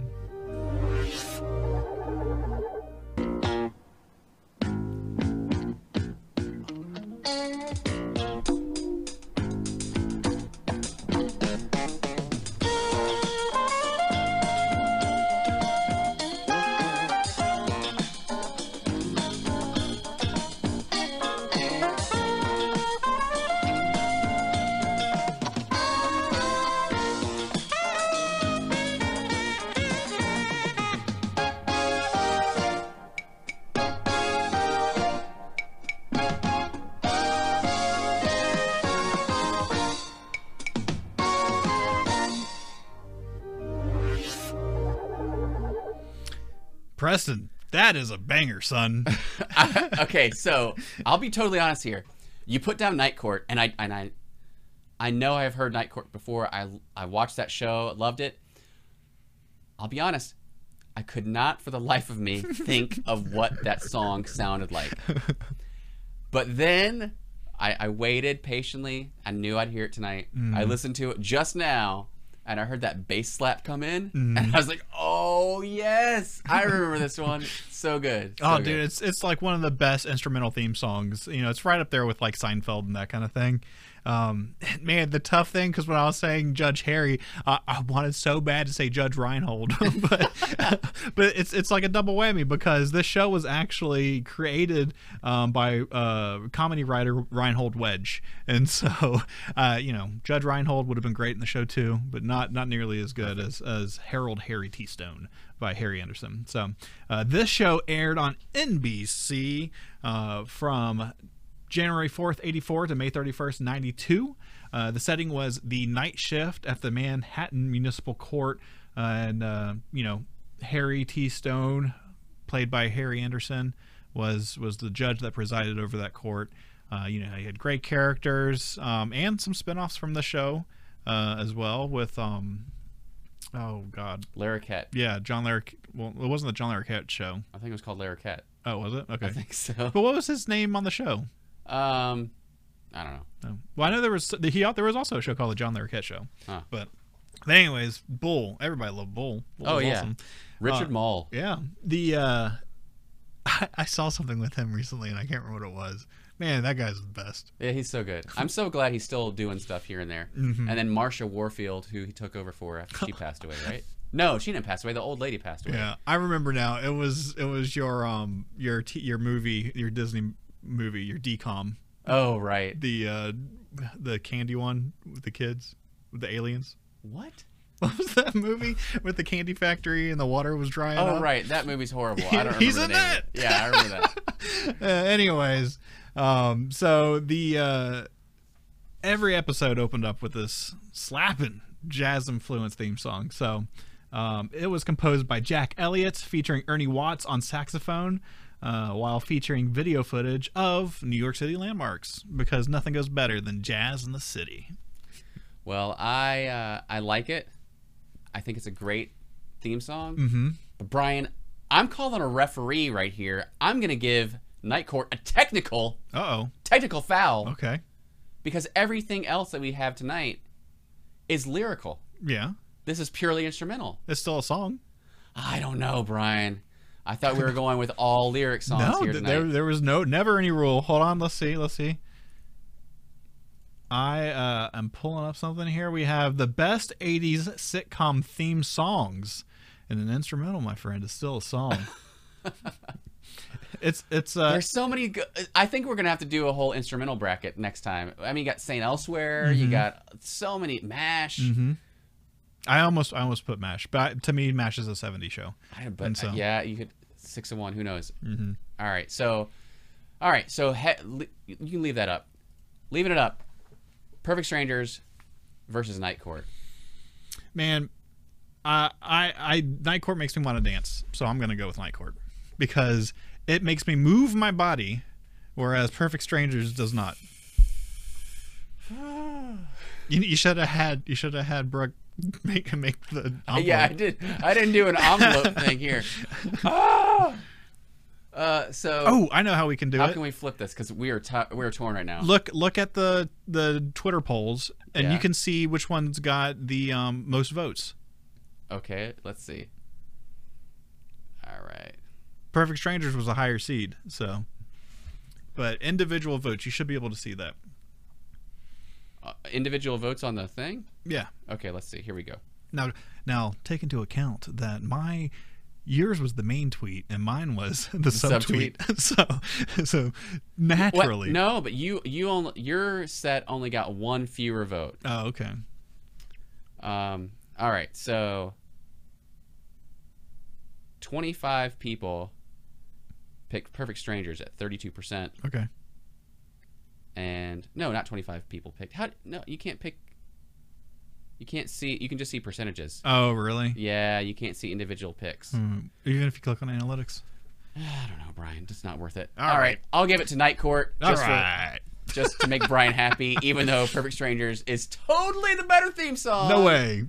That is a banger, son. okay, so I'll be totally honest here. You put down Night Court, and I and I, I know I've heard Night Court before. I I watched that show, loved it. I'll be honest, I could not for the life of me think of what that song sounded like. But then I, I waited patiently. I knew I'd hear it tonight. I mm-hmm. listened to it just now, and I heard that bass slap come in, and mm-hmm. I was like, "Oh yes, I remember this one. So good." Oh, So dude, it's it's like one of the best instrumental theme songs. You know, it's right up there with like Seinfeld and that kind of thing. Um, man, the tough thing because when I was saying Judge Harry, I I wanted so bad to say Judge Reinhold, but but it's it's like a double whammy because this show was actually created um, by uh, comedy writer Reinhold Weege, and so uh, you know Judge Reinhold would have been great in the show too, but not not nearly as good as as Harold Harry T Stone by Harry Anderson. So uh, this show aired on NBC uh, from January 4th, 84 to May 31st, 92. Uh, the setting was the night shift at the Manhattan Municipal Court. Uh, and, uh, you know, Harry T. Stone, played by Harry Anderson, was, was the judge that presided over that court. Uh, you know, he had great characters um, and some spin offs from the show uh, as well with, um, oh, God. Larroquette. Yeah, John Larroquette. Well, it wasn't the John Larroquette show. I think it was called Larroquette. Oh, was it? Okay. I think so. But what was his name on the show? Um, I don't know. Well, I know there was he there was also a show called the John Larroquette Show. Huh. But, but anyways, Bull. Everybody loved Bull. Bull Oh yeah, awesome. Richard Uh, Moll. Yeah. The uh I, I saw something with him recently, and I can't remember what it was. Man, that guy's the best. Yeah, he's so good. I'm so glad he's still doing stuff here and there. Mm-hmm. And then Marsha Warfield, who he took over for after she passed away, right? No, she didn't pass away. The old lady passed away. Yeah, I remember now. It was it was your um your t- your movie your Disney movie your DCOM Oh, right. the uh the candy one with the kids with the aliens. What? What was that movie with the candy factory and the water was drying Oh, up? right. That movie's horrible. I don't remember He's the in name that. Yeah, I remember that. uh, anyways, um, so the uh, every episode opened up with this slapping jazz influence theme song. So um, it was composed by Jack Elliott, featuring Ernie Watts on saxophone, uh, while featuring video footage of New York City landmarks. Because nothing goes better than jazz in the city. Well, I uh, I like it. I think it's a great theme song. Mm-hmm. But Brian, I'm calling a referee right here. I'm gonna give Night Court a technical oh. technical foul Okay. because everything else that we have tonight is lyrical. Yeah. This is purely instrumental. It's still a song. I don't know, Brian. I thought we were going with all lyric songs no, here tonight. there there was no never any rule. Hold on, let's see, let's see. I uh, am pulling up something here. We have the best '80s sitcom theme songs, and an instrumental, my friend, is still a song. it's it's uh, There's so many. Go- I think we're gonna have to do a whole instrumental bracket next time. I mean, you got Saint Elsewhere. You got so many Mash. I almost I almost put Mash, but I, to me, Mash is a '70s show. I, but so- yeah, you could six and one. Who knows? Mm-hmm. right. So, all right. So he, le- you can leave that up. Leaving it up. Perfect Strangers versus Night Court. Man, I I I Night Court makes me want to dance, so I'm gonna go with Night Court because it makes me move my body, whereas Perfect Strangers does not. You, you should have had you should have had Brooke make make the Yeah, I did. I didn't do an envelope thing here. Ah! Uh, so Oh, I know how we can do it. how it. can we flip this? Because we are t- we are torn right now. look look at the the Twitter polls, and Yeah. you can see which one's got the um, most votes. Okay, let's see. All right. Perfect Strangers was a higher seed, so. But individual votes, you should be able to see that. Uh, individual votes on the thing. Yeah. Okay, let's see. Here we go. Now, now take into account that my yours was the main tweet and mine was the, subtweet. so, so What? naturally. No, but you you only your set only got one fewer vote. Oh, okay. Um. All right. So. Twenty-five people picked Perfect Strangers at thirty-two percent, Okay. And no, not twenty-five people picked. How? No, you can't pick. You can't see. You can just see percentages. Oh, really? Yeah, you can't see individual picks. Hmm. Even if you click on analytics. I don't know, Brian. It's not worth it. All All right. right. I'll give it to Night Court just, All for- just to make Brian happy, even though Perfect Strangers is totally the better theme song. No way.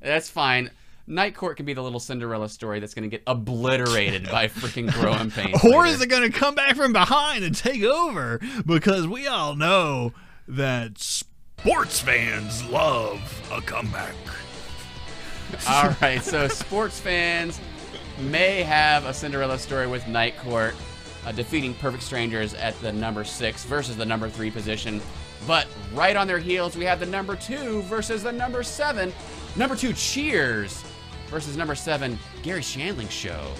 That's fine. Night Court can be the little Cinderella story that's going to get obliterated by freaking growing pains. Or later. is it going to come back from behind and take over? Because we all know that sports fans love a comeback. All right, so sports fans may have a Cinderella story with Night Court uh, defeating Perfect Strangers at the number six versus the number three position. But right on their heels, we have the number two versus the number seven. Number two, Cheers versus number seven, Garry Shandling Show.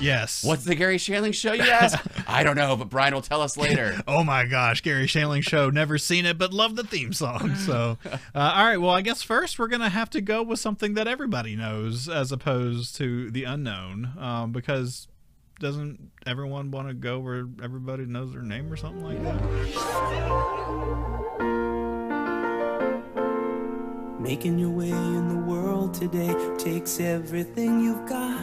Yes. What's the Garry Shandling Show, you ask? I don't know, but Brian will tell us later. Oh my gosh, Garry Shandling show. Never seen it, but love the theme song. So, uh, all right. Well, I guess first we're gonna have to go with something that everybody knows, as opposed to the unknown, um, because doesn't everyone want to go where everybody knows their name or something like that? Making your way in the world today takes everything you've got.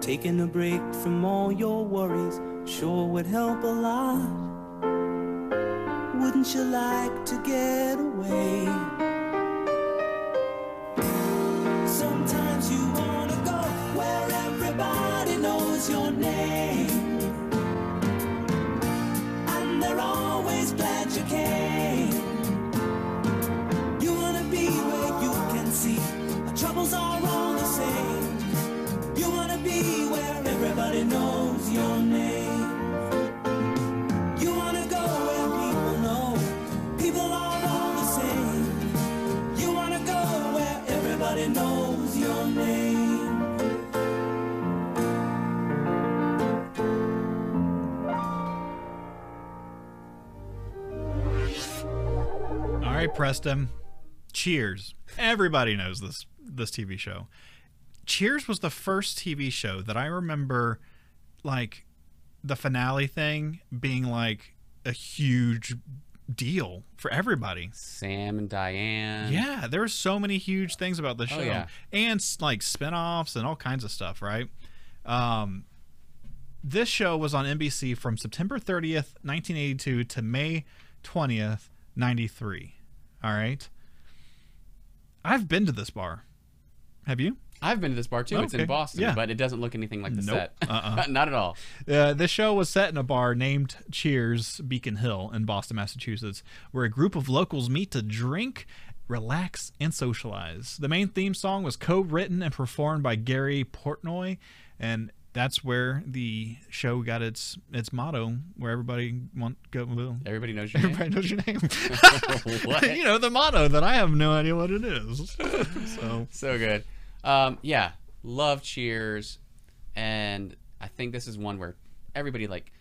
Taking a break from all your worries sure would help a lot. Wouldn't you like to get away? Sometimes you wanna go where everybody knows your name. And they're always glad you came. See our troubles are all the same. You wanna be where everybody knows your name. You wanna go where people know people are all the same. You wanna go where everybody knows your name. All right, Preston. Cheers. Everybody knows this this TV show. Cheers was the first TV show that I remember like the finale thing being like a huge deal for everybody. Sam and Diane. Yeah, there were so many huge things about the show, Oh, yeah. and like spin-offs and all kinds of stuff. Right. Um, this show was on NBC from September 30th, 1982 to May 20th, 93. All right. I've been to this bar. Have you? I've been to this bar too. It's Okay, in Boston, yeah. but it doesn't look anything like the Nope. set. Uh-uh. Not at all. Uh, the show was set in a bar named Cheers Beacon Hill in Boston, Massachusetts, where a group of locals meet to drink, relax, and socialize. The main theme song was co-written and performed by Gary Portnoy, and that's where the show got its its motto, where everybody want go. Well, Everybody knows your name. everybody knows your name. You know the motto that I have no idea what it is. so so good. Um, yeah, love Cheers, and I think this is one where everybody like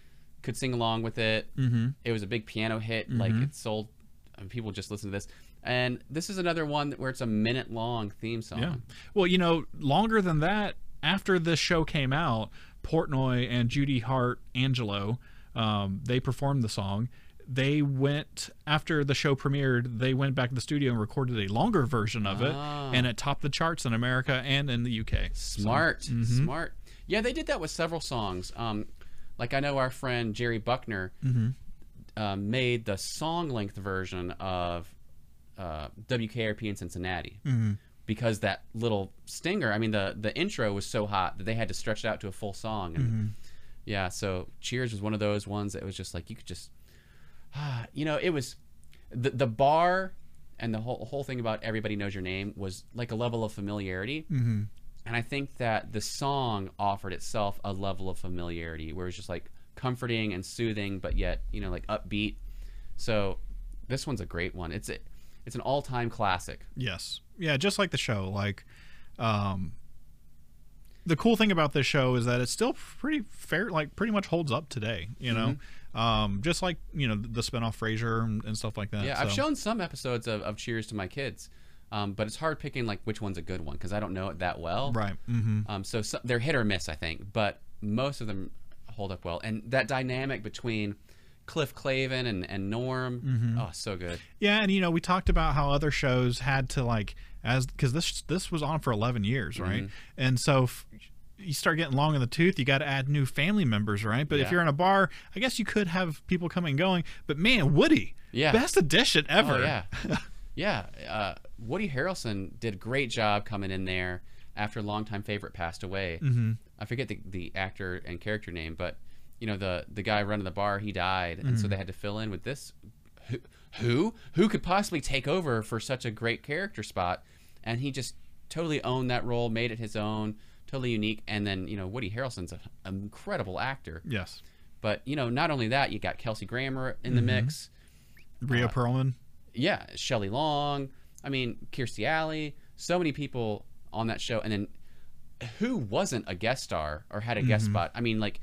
could sing along with it. Mm-hmm. It was a big piano hit. Like Mm-hmm. it sold. I mean, people just listen to this. And this is another one where it's a minute long theme song. Yeah. Well, you know, longer than that, after this show came out, Portnoy and Judy Hart Angelo, um, they performed the song. They went after the show premiered. They went back to the studio and recorded a longer version of it, Ah. and it topped the charts in America and in the UK. Smart, mm-hmm. smart. Yeah, they did that with several songs. Um, like I know our friend Jerry Buckner Mm-hmm. uh, made the song length version of uh, WKRP in Cincinnati Mm-hmm. Because that little stinger. I mean, the the intro was so hot that they had to stretch it out to a full song. And Mm-hmm. yeah, so Cheers was one of those ones that was just like you could just, you know, it was the the bar and the whole whole thing about everybody knows your name was like a level of familiarity. Mm-hmm. And I think that the song offered itself a level of familiarity where it's just like comforting and soothing, but yet you know like upbeat. So this one's a great one. It's a, it's an all time classic. Yes. Yeah, just like the show. Like, um, the cool thing about this show is that it's still pretty fair, like pretty much holds up today. You know, um, just like you know the spinoff Frasier and, and stuff like that. Yeah, I've shown some episodes of, of Cheers to my kids, um, but it's hard picking like which one's a good one because I don't know it that well. right. hmm Um, so, so they're hit or miss, I think, but most of them hold up well. And that dynamic between Cliff Clavin and, and Norm, Mm-hmm. oh, so good. Yeah, and you know we talked about how other shows had to like as because this this was on for eleven years, right? Mm-hmm. And so. F- you start getting long in the tooth, you got to add new family members, right? But if you're in a bar, I guess you could have people coming and going. But man, Woody, Yeah. best addition ever. Oh, yeah. yeah. Uh, Woody Harrelson did a great job coming in there after a longtime favorite passed away. Mm-hmm. I forget the, the actor and character name, but you know the the guy running the bar he died, and Mm-hmm. so they had to fill in with this. Who, who who could possibly take over for such a great character spot? And he just totally owned that role, made it his own, totally unique. And then you know Woody Harrelson's an incredible actor. Yes. But you know not only that, you got Kelsey Grammer in the Mm-hmm. mix Rhea Perlman. yeah, Shelley Long. I mean, Kirstie Alley. So many people on that show, and then who wasn't a guest star or had a guest spot? I mean, like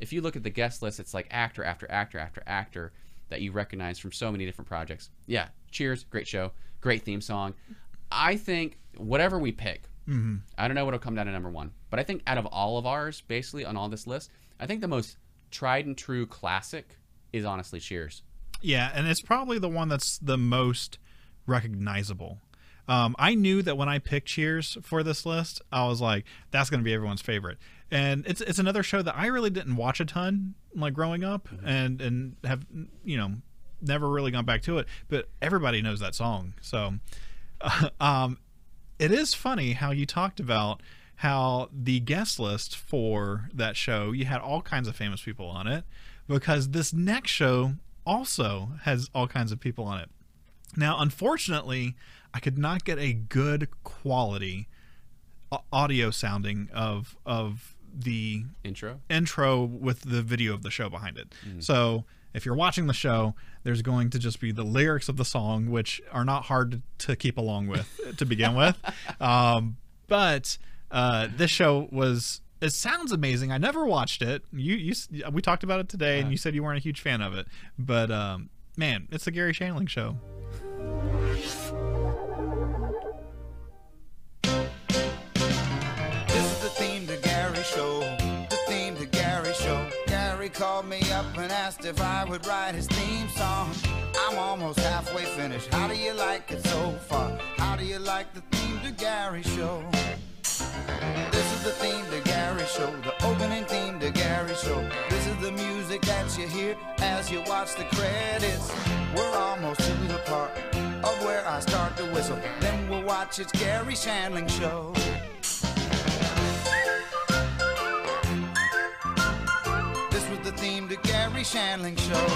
if you look at the guest list, it's like actor after actor after actor that you recognize from so many different projects. Yeah, Cheers, great show, great theme song. I think whatever we pick, I don't know what'll come down to number one, but I think out of all of ours, basically on all this list, I think the most tried and true classic is honestly Cheers. Yeah, and it's probably the one that's the most recognizable. Um, I knew that when I picked Cheers for this list, I was like, that's going to be everyone's favorite. And it's it's another show that I really didn't watch a ton like growing up, and and have you know never really gone back to it. But everybody knows that song, so um, it is funny how you talked about how the guest list for that show you had all kinds of famous people on it because this next show also has all kinds of people on it now unfortunately i could not get a good quality audio sounding of of the Intro. intro with the video of the show behind it. Mm-hmm. So if you're watching the show, there's going to just be the lyrics of the song, which are not hard to, keep along with to begin with. Um, but uh, this show was. It sounds amazing. I never watched it. You, you we talked about it today, and you said you weren't a huge fan of it. But um, man, it's the Garry Shandling show. And asked if I would write his theme song. I'm almost halfway finished. How do you like it so far? How do you like the theme to Garry Show? This is the theme to Garry Show, the opening theme to Garry Show. This is the music that you hear as you watch the credits. We're almost to the part of where I start to whistle. Then we'll watch it's Garry Shandling Show. Garry Shandling Show.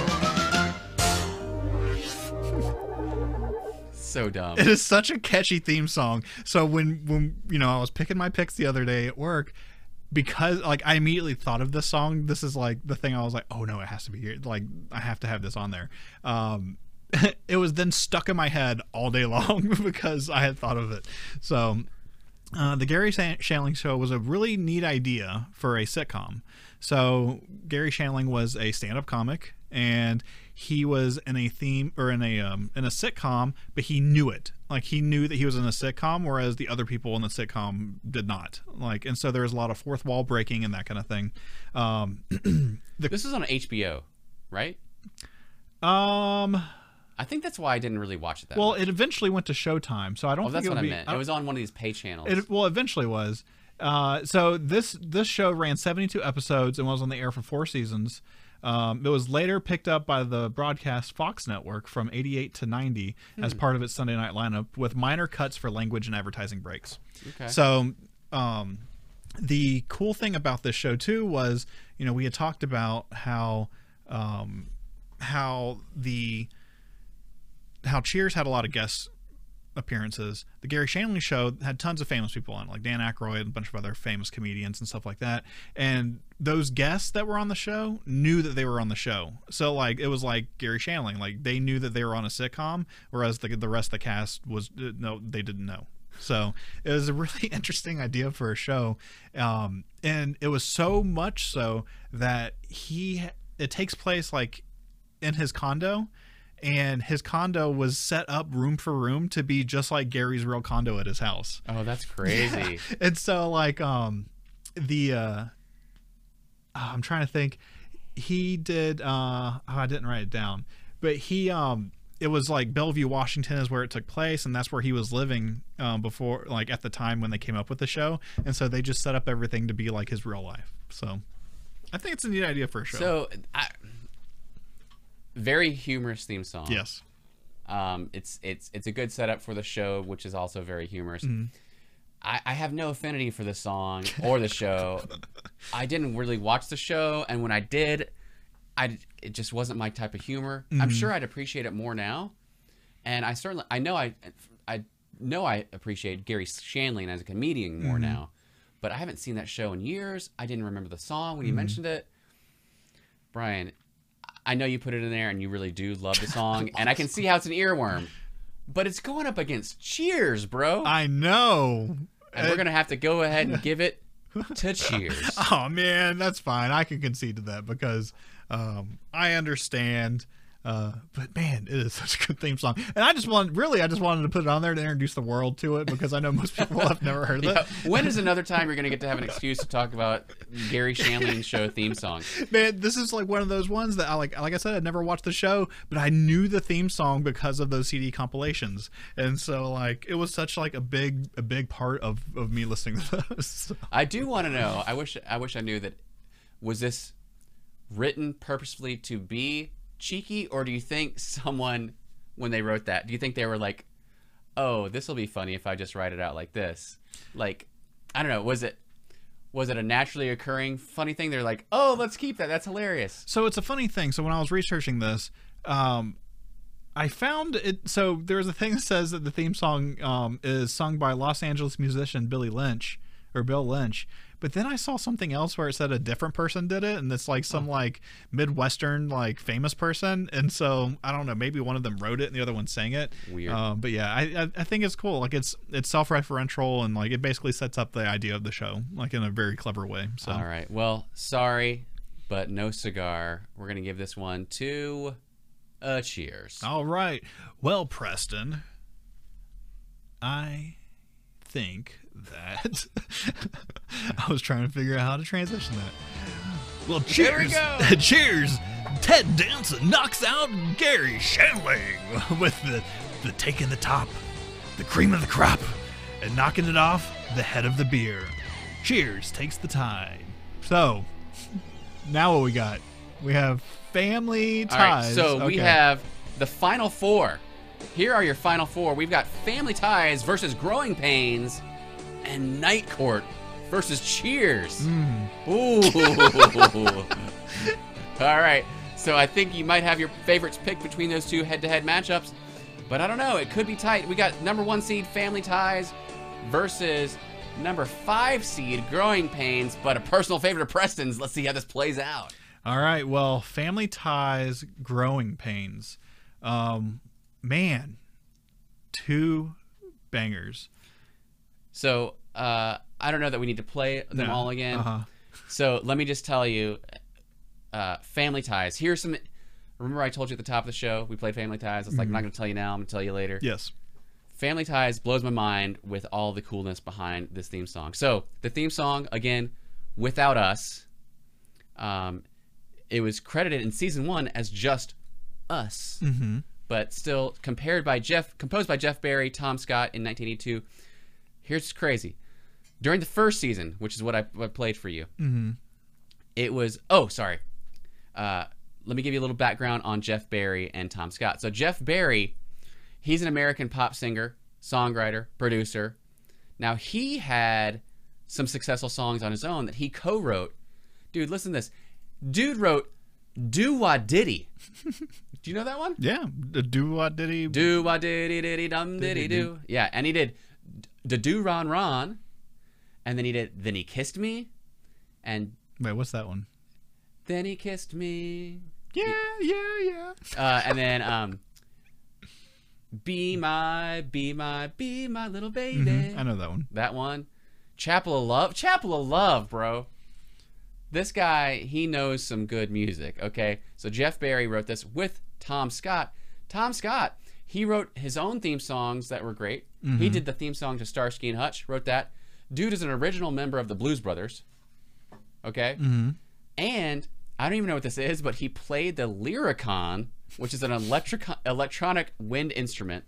So dumb. It is such a catchy theme song. So when when you know I was picking my picks the other day at work because like I immediately thought of this song. This is like the thing I was like, "Oh no, it has to be here. Like I have to have this on there." Um it was then stuck in my head all day long because I had thought of it. So uh, the Garry Shandling show was a really neat idea for a sitcom. So Garry Shandling was a stand-up comic, and he was in a theme or in a um, in a sitcom, but he knew it. Like he knew that he was in a sitcom, whereas the other people in the sitcom did not. Like, and so there was a lot of fourth wall breaking and that kind of thing. Um, This is on HBO, right? um, I think that's why I didn't really watch it that well, much. it eventually went to Showtime, so I don't Oh, think that's it would what I meant. I It was on one of these pay channels. It well eventually was. Uh, so this this show ran 72 episodes and was on the air for four seasons. Um, it was later picked up by the broadcast Fox network from 88 to 90 as part of its Sunday night lineup with minor cuts for language and advertising breaks. Okay. So um, the cool thing about this show too was, you know, we had talked about how um, how the how Cheers had a lot of guest appearances. The Garry Shandling show had tons of famous people on, like Dan Aykroyd and a bunch of other famous comedians and stuff like that. And those guests that were on the show knew that they were on the show. So like it was like Garry Shandling, like they knew that they were on a sitcom, whereas the the rest of the cast was uh, no, they didn't know. So it was a really interesting idea for a show, um, and it was so much so that he it takes place like in his condo and his condo was set up room for room to be just like Garry's real condo at his house. oh, that's crazy. And so like um the uh oh, I'm trying to think he did uh oh, I didn't write it down. But he um it was like Bellevue, Washington is where it took place and that's where he was living um before like at the time when they came up with the show. And so they just set up everything to be like his real life. So I think it's a neat idea for a show. So, I, very humorous theme song. yes. Um, it's it's it's a good setup for the show, which is also very humorous. Mm-hmm. I, I have no affinity for the song or the show. I didn't really watch the show, and when I did, I it just wasn't my type of humor. Mm-hmm. I'm sure I'd appreciate it more now, and I certainly I know I I know I appreciate Garry Shandling as a comedian more Mm-hmm. now, but I haven't seen that show in years. I didn't remember the song Mm-hmm. when you mentioned it. Brian, I know you put it in there and you really do love the song, and I can see how it's an earworm, but it's going up against Cheers, bro. I know. and we're gonna have to go ahead and give it to Cheers. Oh man, that's fine. I can concede to that because um, I understand. Uh, but man, it is such a good theme song, and I just want really, I just wanted to put it on there to introduce the world to it because I know most people have never heard of Yeah, it. when is another time you're gonna get to have an excuse to talk about Garry Shandling's show theme song? Man, this is like one of those ones that I like. Like I said, I never watched the show, but I knew the theme song because of those CD compilations, and so like it was such like a big, a big part of of me listening to those. So- I do want to know. I wish I wish I knew that. Was this written purposefully to be cheeky, or do you think someone, when they wrote that, do you think they were like, "Oh, this will be funny if I just write it out like this"? Like, I don't know. Was it was it a naturally occurring funny thing? They're like, "Oh, let's keep that. That's hilarious." So it's a funny thing. So when I was researching this, um, I found it. So there's a thing that says that the theme song um, is sung by Los Angeles musician Billy Lynch or Bill Lynch, But then I saw something else where it said a different person did it, and it's like some like midwestern like famous person, and so I don't know. Maybe one of them wrote it and the other one sang it. Weird. Uh, but yeah, I, I I think it's cool. Like it's it's self-referential and like it basically sets up the idea of the show like in a very clever way. So All right. Well, sorry, but no cigar. We're gonna give this one to a cheers. All right. Well, Preston, I think that I was trying to figure out how to transition that. Well, There we cheers. cheers. Ted Danson knocks out Garry Shandling with the, the taking the top, the cream of the crop, and knocking it off the head of the beer. Cheers takes the tide. So, now what we got? We have family All right. ties. So we have the final four. Here are your final four. We've got Family Ties versus Growing Pains, and Night Court versus Cheers. Hmm. Ooh. All right. So I think you might have your favorites picked between those two head-to-head matchups, but I don't know. It could be tight. We got number one seed Family Ties versus number five seed Growing Pains, but a personal favorite of Preston's. Let's see how this plays out. All right. Well, family ties, growing pains. Um, man, two bangers. So uh, I don't know that we need to play them No. all again. Uh-huh. So let me just tell you, uh, Family Ties. Here's some. Remember I told you at the top of the show we played Family Ties. It's like I'm not going to tell you now. I'm going to tell you later. Yes. Family Ties blows my mind with all the coolness behind this theme song. So the theme song again, without us, um, it was credited in season one as just us, Mm-hmm. but still compared by Jeff, composed by Jeff Barry, Tom Scott in 1982. Here's what's crazy: during the first season, which is what I, what I played for you, Mm-hmm. it was oh sorry. Uh, let me give you a little background on jeff barry and tom scott. So jeff barry he's an american pop singer songwriter producer. Now he had some successful songs on his own that he co-wrote. Dude listen to this. Dude wrote do wah diddy do you know that one? Yeah. Do what did he? do wah diddy diddy dum diddy do yeah and he did the do ron ron and then he did then he kissed me and Wait, what's that one? then he kissed me Yeah, yeah, yeah. uh, and then um, be my, be my, be my little baby. Mhm, I know that one. That one, Chapel of Love, Chapel of Love, bro. This guy, he knows some good music. Okay, so Jeff Barry wrote this with Tom Scott. Tom Scott, he wrote his own theme songs that were great. He did the theme song to Starsky and Hutch. Wrote that. Dude is an original member of the Blues Brothers. Okay, and I don't even know what this is, but he played the Lyricon, which is an electric electronic wind instrument.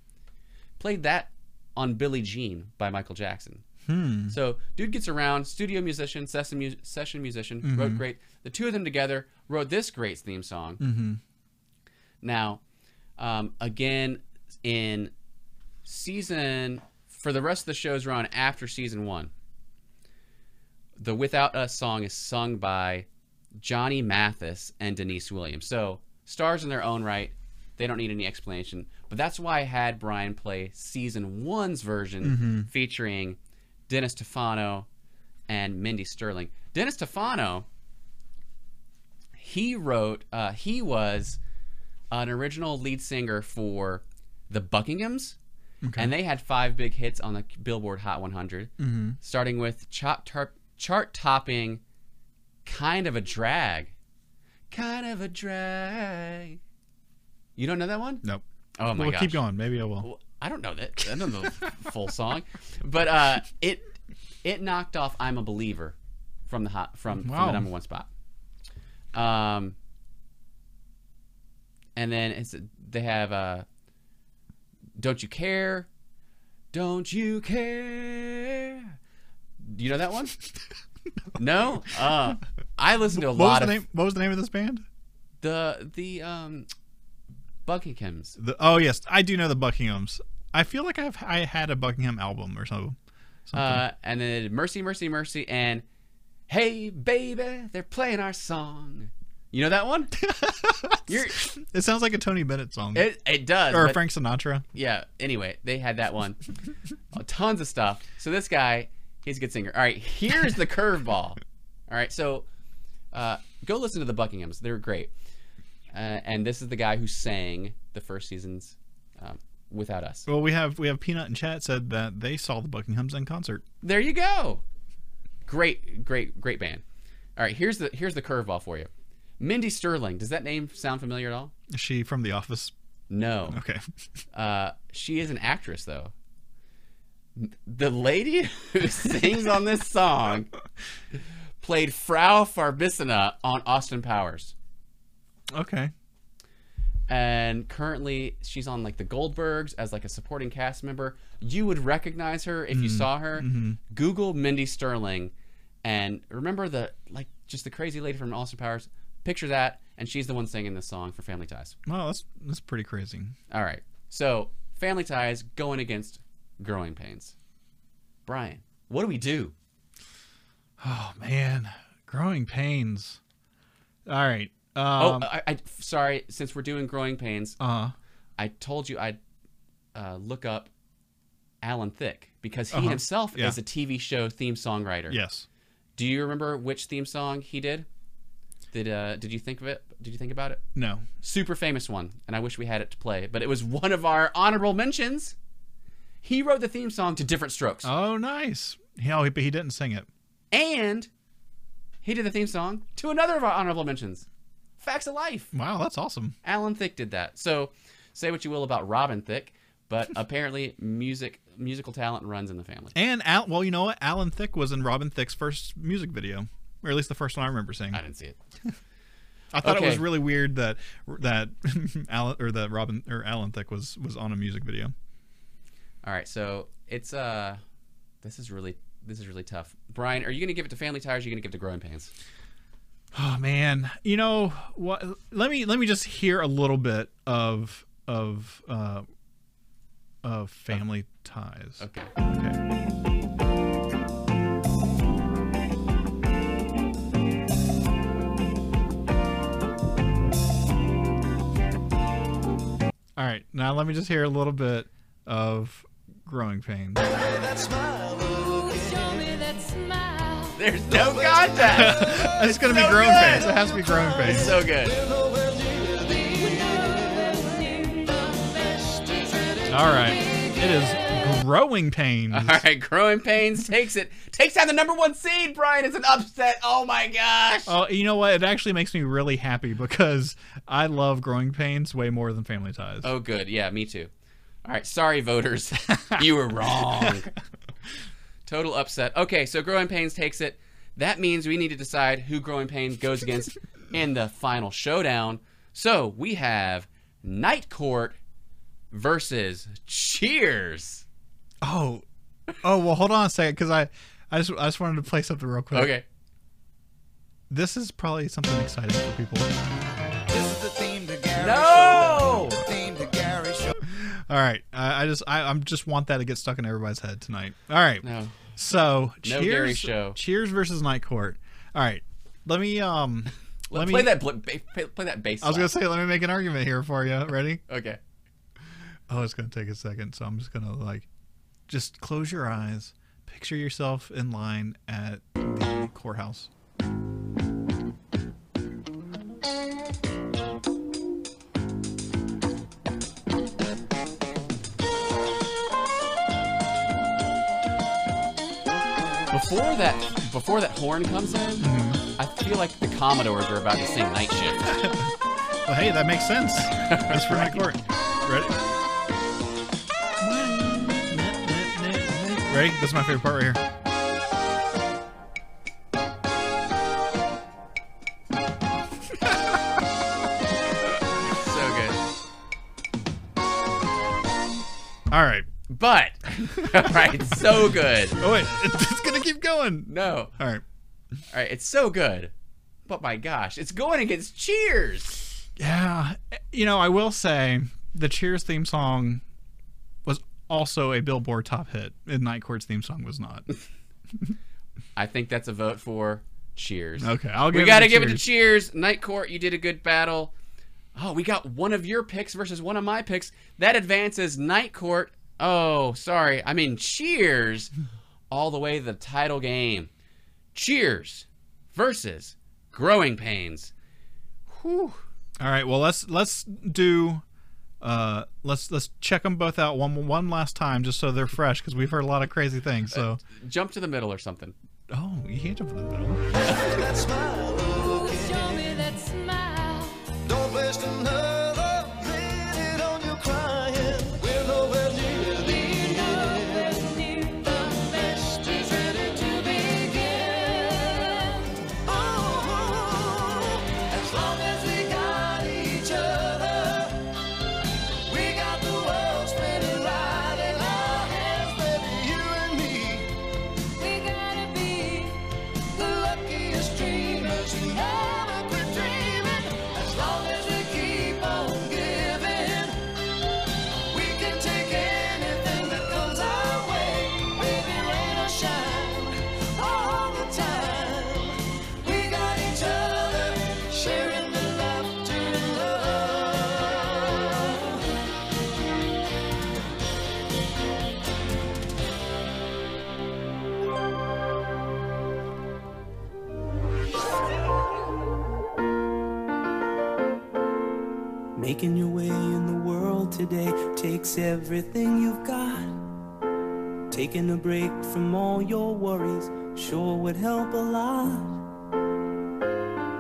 Played that on Billie Jean by Michael Jackson. Hmm. So, dude gets around, studio musician, session, mu- session musician, wrote great. The two of them together wrote this great theme song. Mm-hmm. Now, um, again, in season, for the rest of the shows run after season one, the Without Us song is sung by Johnny Mathis and Deniece Williams. So, stars in their own right. They don't need any explanation. But that's why I had Brian play season one's version featuring Dennis Tufano and Mindy Sterling. Dennis Tufano, he wrote, uh, he was an original lead singer for the Buckinghams. And they had five big hits on the Billboard Hot 100, starting with chart, chart topping Kind of a Drag. Kind of a Drag. You don't know that one? Nope. Oh my god. well, gosh. keep going. Maybe I will. Well, I don't know that. I don't know the full song, but uh, it it knocked off "I'm a Believer" from the hot from, from the number one spot. Um, and then it's they have uh, "Don't You Care," "Don't You Care." Do you know that one? no. Uh, I listen to a What was lot the of name? What was the name of this band? the the um, Buckinghams. The, oh yes, I do know the Buckinghams. I feel like I've I had a Buckingham album or something. something. Uh, and then Mercy, Mercy, Mercy, and Hey Baby, they're playing our song. You know that one? It sounds like a Tony Bennett song it, it does. or but- Frank Sinatra. yeah. Anyway, they had that one. Uh, Tons of stuff. So this guy, He's a good singer. All right, here's the curveball. All right, so uh, go listen to the Buckinghams. They're great. Uh, and this is the guy who sang the first seasons um, without us. Well, we have we have Peanut and chat said that they saw the Buckinghams in concert. There you go. Great, great, great band. All right, here's the here's the curveball for you. Mindy Sterling. Does that name sound familiar at all? Is she from The Office? No. Okay. Uh, she is an actress, though. The lady who sings on this song played Frau Farbissina on Austin Powers. Okay. And currently, she's on like the Goldbergs as like a supporting cast member. You would recognize her if you saw her. Google Mindy Sterling, and remember the like just the crazy lady from Austin Powers. Picture that, and she's the one singing this song for Family Ties. Well, that's that's pretty crazy. All right. So, Family Ties going against Growing Pains. Brian, what do we do? Oh man, growing pains. All right. Oh, Um, I, I sorry. Since we're doing Growing Pains, uh, I told you I'd uh, look up Alan Thicke because he Uh-huh. himself Yeah. is a TV show theme songwriter. yes. Do you remember which theme song he did? Did uh, did you think of it? Did you think about it? No. Super famous one, and I wish we had it to play, but it was one of our honorable mentions. He wrote the theme song to Diff'rent Strokes. Oh, nice. No, he, but he didn't sing it. And he did the theme song to another of our honorable mentions, Facts of Life. Wow, that's awesome. Alan Thicke did that. So say what you will about Robin Thicke, but apparently music musical talent runs in the family. And Al, well, you know what? Alan Thicke was in Robin Thicke's first music video, or at least the first one I remember seeing. I I, didn't see it. I thought it was really weird that that Alan or that Robin or Alan Thicke was was on a music video. All right, so it's uh this is really this is really tough. Brian, are you going to give it to Family Ties or are you going to give it to Growing Pains? Oh man, you know what? Let me let me just hear a little bit of of uh, of family ties. Okay. Okay. All right, now let me just hear a little bit of growing pains. Show me that smile. There's no contest. It's gonna be growing good. pains. It has to be growing pains. so good. All right, it is growing pains. All right, Growing Pains takes it. Takes down the number 1 seed, Brian. It's an upset. Oh my gosh. Oh, you know what? It actually makes me really happy because I love growing pains way more than family ties. Oh, good. Yeah, me too. All right, sorry, voters. you were wrong. Total upset. Okay, so Growing Pains takes it. That means we need to decide who Growing Pains goes against in the final showdown. So we have Night Court versus Cheers. Oh, oh well, hold on a second because I, I just I just wanted to play something real quick. Okay. This is probably something exciting for people. This is the theme to Garry No! Show. The theme to Garry Show. All right, I, I just I I'm just want that to get stuck in everybody's head tonight. All right, No. so No cheers, Garry show. Cheers versus Night Court. All right, let me um, let me play that bl- play, play that bass. I was gonna say let me make an argument here for you. Ready? Okay. Oh, it's gonna take a second, so I'm just gonna like, just close your eyes, picture yourself in line at the courthouse. Before that, before that horn comes in, Mm-hmm. I feel like the Commodores are about to sing Night Shift. Well, hey, that makes sense. That's for Night Court. Ready? Ready? This is my favorite part right here. so good. All right. But, all right, so good. Oh wait, it's gonna keep going. No, All right. all right, it's so good. But my gosh, it's going against Cheers. Yeah, you know, I will say the Cheers theme song also a Billboard top hit, and Night Court's theme song was not. I think that's a vote for Cheers. Okay, I'll give we got to give it to Cheers. Cheers. Night Court, you did a good battle. Oh, we got one of your picks versus one of my picks. That advances Night Court. Oh, sorry. I mean, Cheers all the way to the title game. Cheers versus Growing Pains. Whew. All right. Well, let's let's do. Uh, let's let's check them both out one one last time just so they're fresh because we've heard a lot of crazy things. So, Jump to the middle or something. oh, you can't jump in the middle. Taking a break from all your worries sure would help a lot.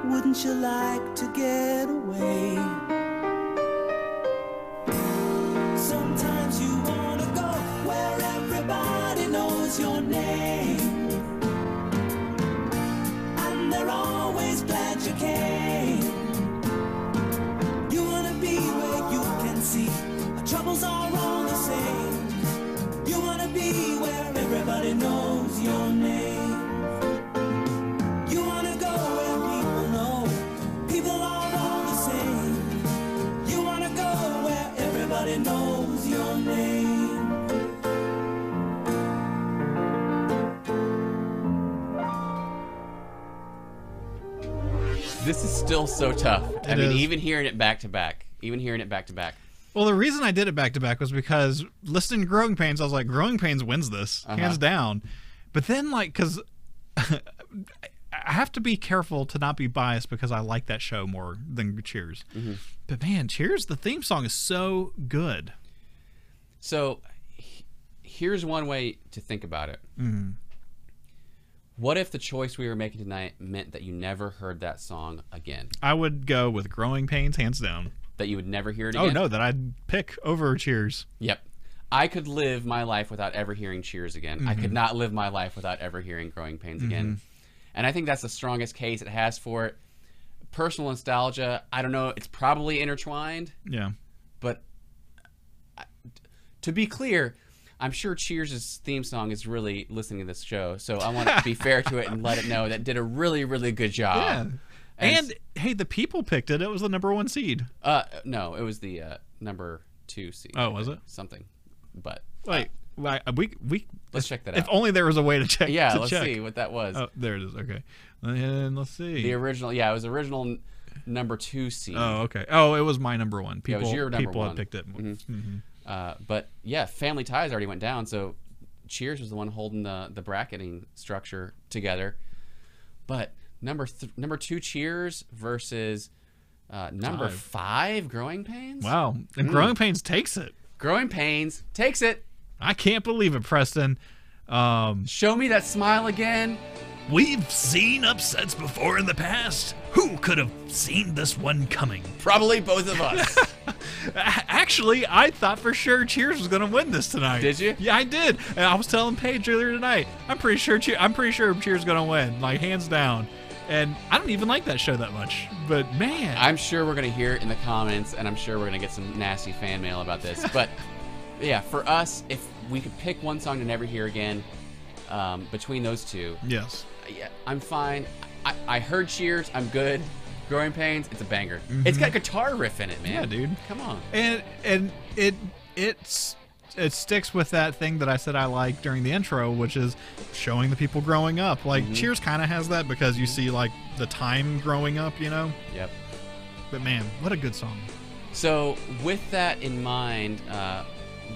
Wouldn't you like to get away? Still so tough. I It mean, is. even hearing it back to back, even hearing it back to back. Well, the reason I did it back to back was because listening to Growing Pains, I was like, Growing Pains wins this, Uh-huh. hands down. But then, like, because I have to be careful to not be biased because I like that show more than Cheers. Mm-hmm. But man, Cheers, the theme song is so good. So, here's one way to think about it. Mm-hmm. What if the choice we were making tonight meant that you never heard that song again? I would go with Growing Pains, hands down. That you would never hear it again? Oh, no, that I'd pick over Cheers. Yep. I could live my life without ever hearing Cheers again. I Mm-hmm. could not live my life without ever hearing Growing Pains again. And I think that's the strongest case it has for it. Personal nostalgia, I don't know, it's probably intertwined, Yeah. but I- to be clear, I'm sure Cheers' theme song is really listening to this show, so I want to be fair to it and let it know that did a really, really good job. Yeah. And, hey, the people picked it. It was the number one seed. uh, no, it was the uh, number two seed. Oh, was it? something? But Wait, like, we we let's check that out. if only there was a way to check. yeah, to let's check. see what that was. Oh, there it is. Okay, and let's see. The original, yeah, it was original number two seed. oh, okay. Oh, it was my number one. it People, was your number people one. had picked it. Mhm. Uh, but yeah, Family Ties already went down, so Cheers was the one holding the the bracketing structure together. But number th- number two Cheers versus uh, number Five. five Growing Pains. Wow, and Growing Pains takes it. Growing Pains takes it. I can't believe it, Preston. Um, Show me that smile again. We've seen upsets before in the past. Who could have seen this one coming? Probably both of us. actually, I thought for sure Cheers was going to win this tonight. Did you? Yeah, I did. And I was telling Paige earlier tonight. I'm pretty sure. Che- I'm pretty sure Cheers is going to win, like hands down. And I don't even like that show that much. But man, I'm sure we're gonna hear it in the comments, and I'm sure we're gonna get some nasty fan mail about this. But yeah, for us, if we could pick one song to never hear again, um, between those two, yes. Yeah, I'm fine. I, I heard Cheers, I'm good. Growing Pains, it's a banger. It's got a guitar riff in it, man. Yeah, dude. Come on. and and it it's it sticks with that thing that I said I like during the intro, which is showing the people growing up. Like Mm-hmm. Cheers kind of has that because you see like the time growing up, you know. Yep. But man, what a good song. So, with that in mind, uh,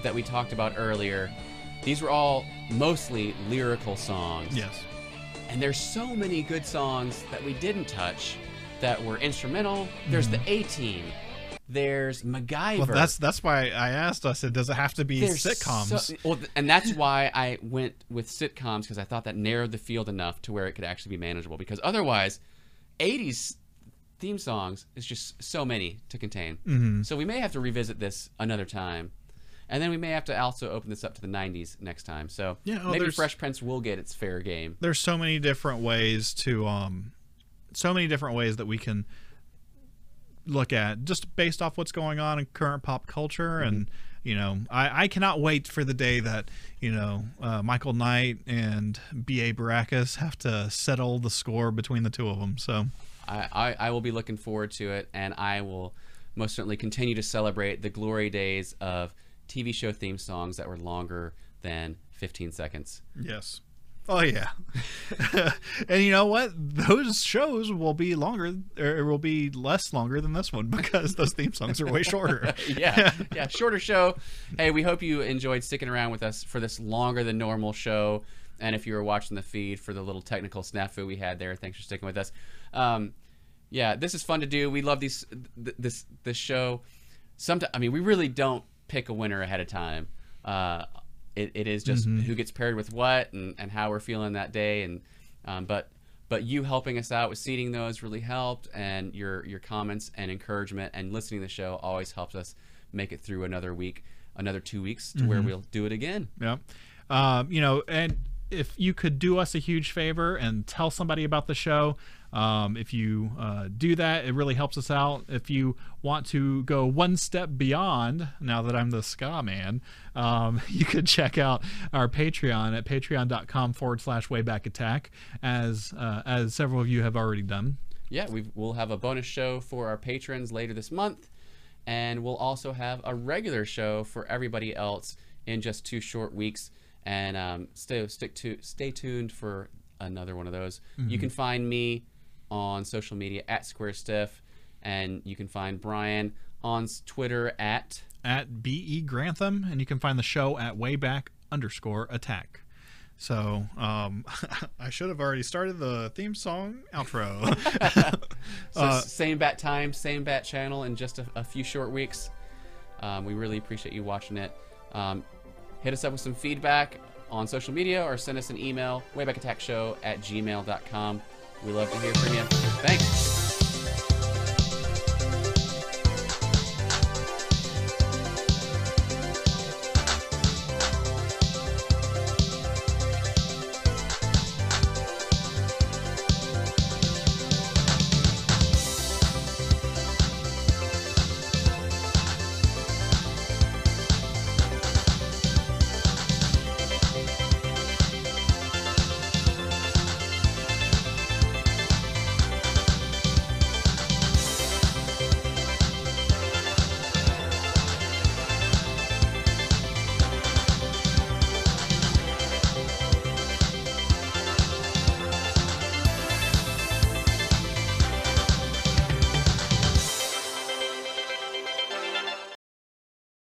that we talked about earlier, these were all mostly lyrical songs. Yes. And there's so many good songs that we didn't touch that were instrumental. There's the A Team. There's MacGyver. Mm-hmm. Well, that's that's why I asked. I said, does it have to be There's sitcoms? so- well, and that's why I went with sitcoms because I thought that narrowed the field enough to where it could actually be manageable. Because otherwise, 80s theme songs is just so many to contain. Mm-hmm. So we may have to revisit this another time. And then we may have to also open this up to the 90s next time. So Yeah, oh, maybe Fresh Prince will get its fair game. There's so many different ways to um, so many different ways that we can look at just based off what's going on in current pop culture and you know I, I cannot wait for the day that you know uh, michael knight and ba baracus have to settle the score between the two of them so I, I, I will be looking forward to it, and I will most certainly continue to celebrate the glory days of TV show theme songs that were longer than 15 seconds. yes oh yeah and you know what those shows will be longer or will be less longer than this one because those theme songs are way shorter yeah, yeah, shorter show. Hey, we hope you enjoyed sticking around with us for this longer than normal show. And if you were watching the feed for the little technical snafu we had there, thanks for sticking with us. Um, yeah, this is fun to do. We love these th- this this show. Sometimes, I mean, we really don't pick a winner ahead of time. Uh, it, it is just who gets paired with what and, and how we're feeling that day. And um, but but you helping us out with seeding those really helped, and your your comments and encouragement and listening to the show always helps us make it through another week, another two weeks to where we'll do it again. Yeah. Um, you know, and if you could do us a huge favor and tell somebody about the show, um, if you uh, do that, it really helps us out. If you want to go one step beyond, now that I'm the ska man, um, you could check out our Patreon at patreon.com forward slash wayback attack, as, uh, as several of you have already done. yeah, we will have a bonus show for our patrons later this month, and we'll also have a regular show for everybody else in just two short weeks. And um, stay stick to stay tuned for another one of those. You can find me on social media at Square Stiff, and you can find Brian on Twitter at at be grantham and you can find the show at wayback underscore attack so um, i should have already started the theme song outro So Uh, same bat time, same bat channel in just a, a few short weeks. Um, we really appreciate you watching it. Um, hit us up with some feedback on social media or send us an email, waybackattackshow at gmail.com. We love to hear from you. Thanks.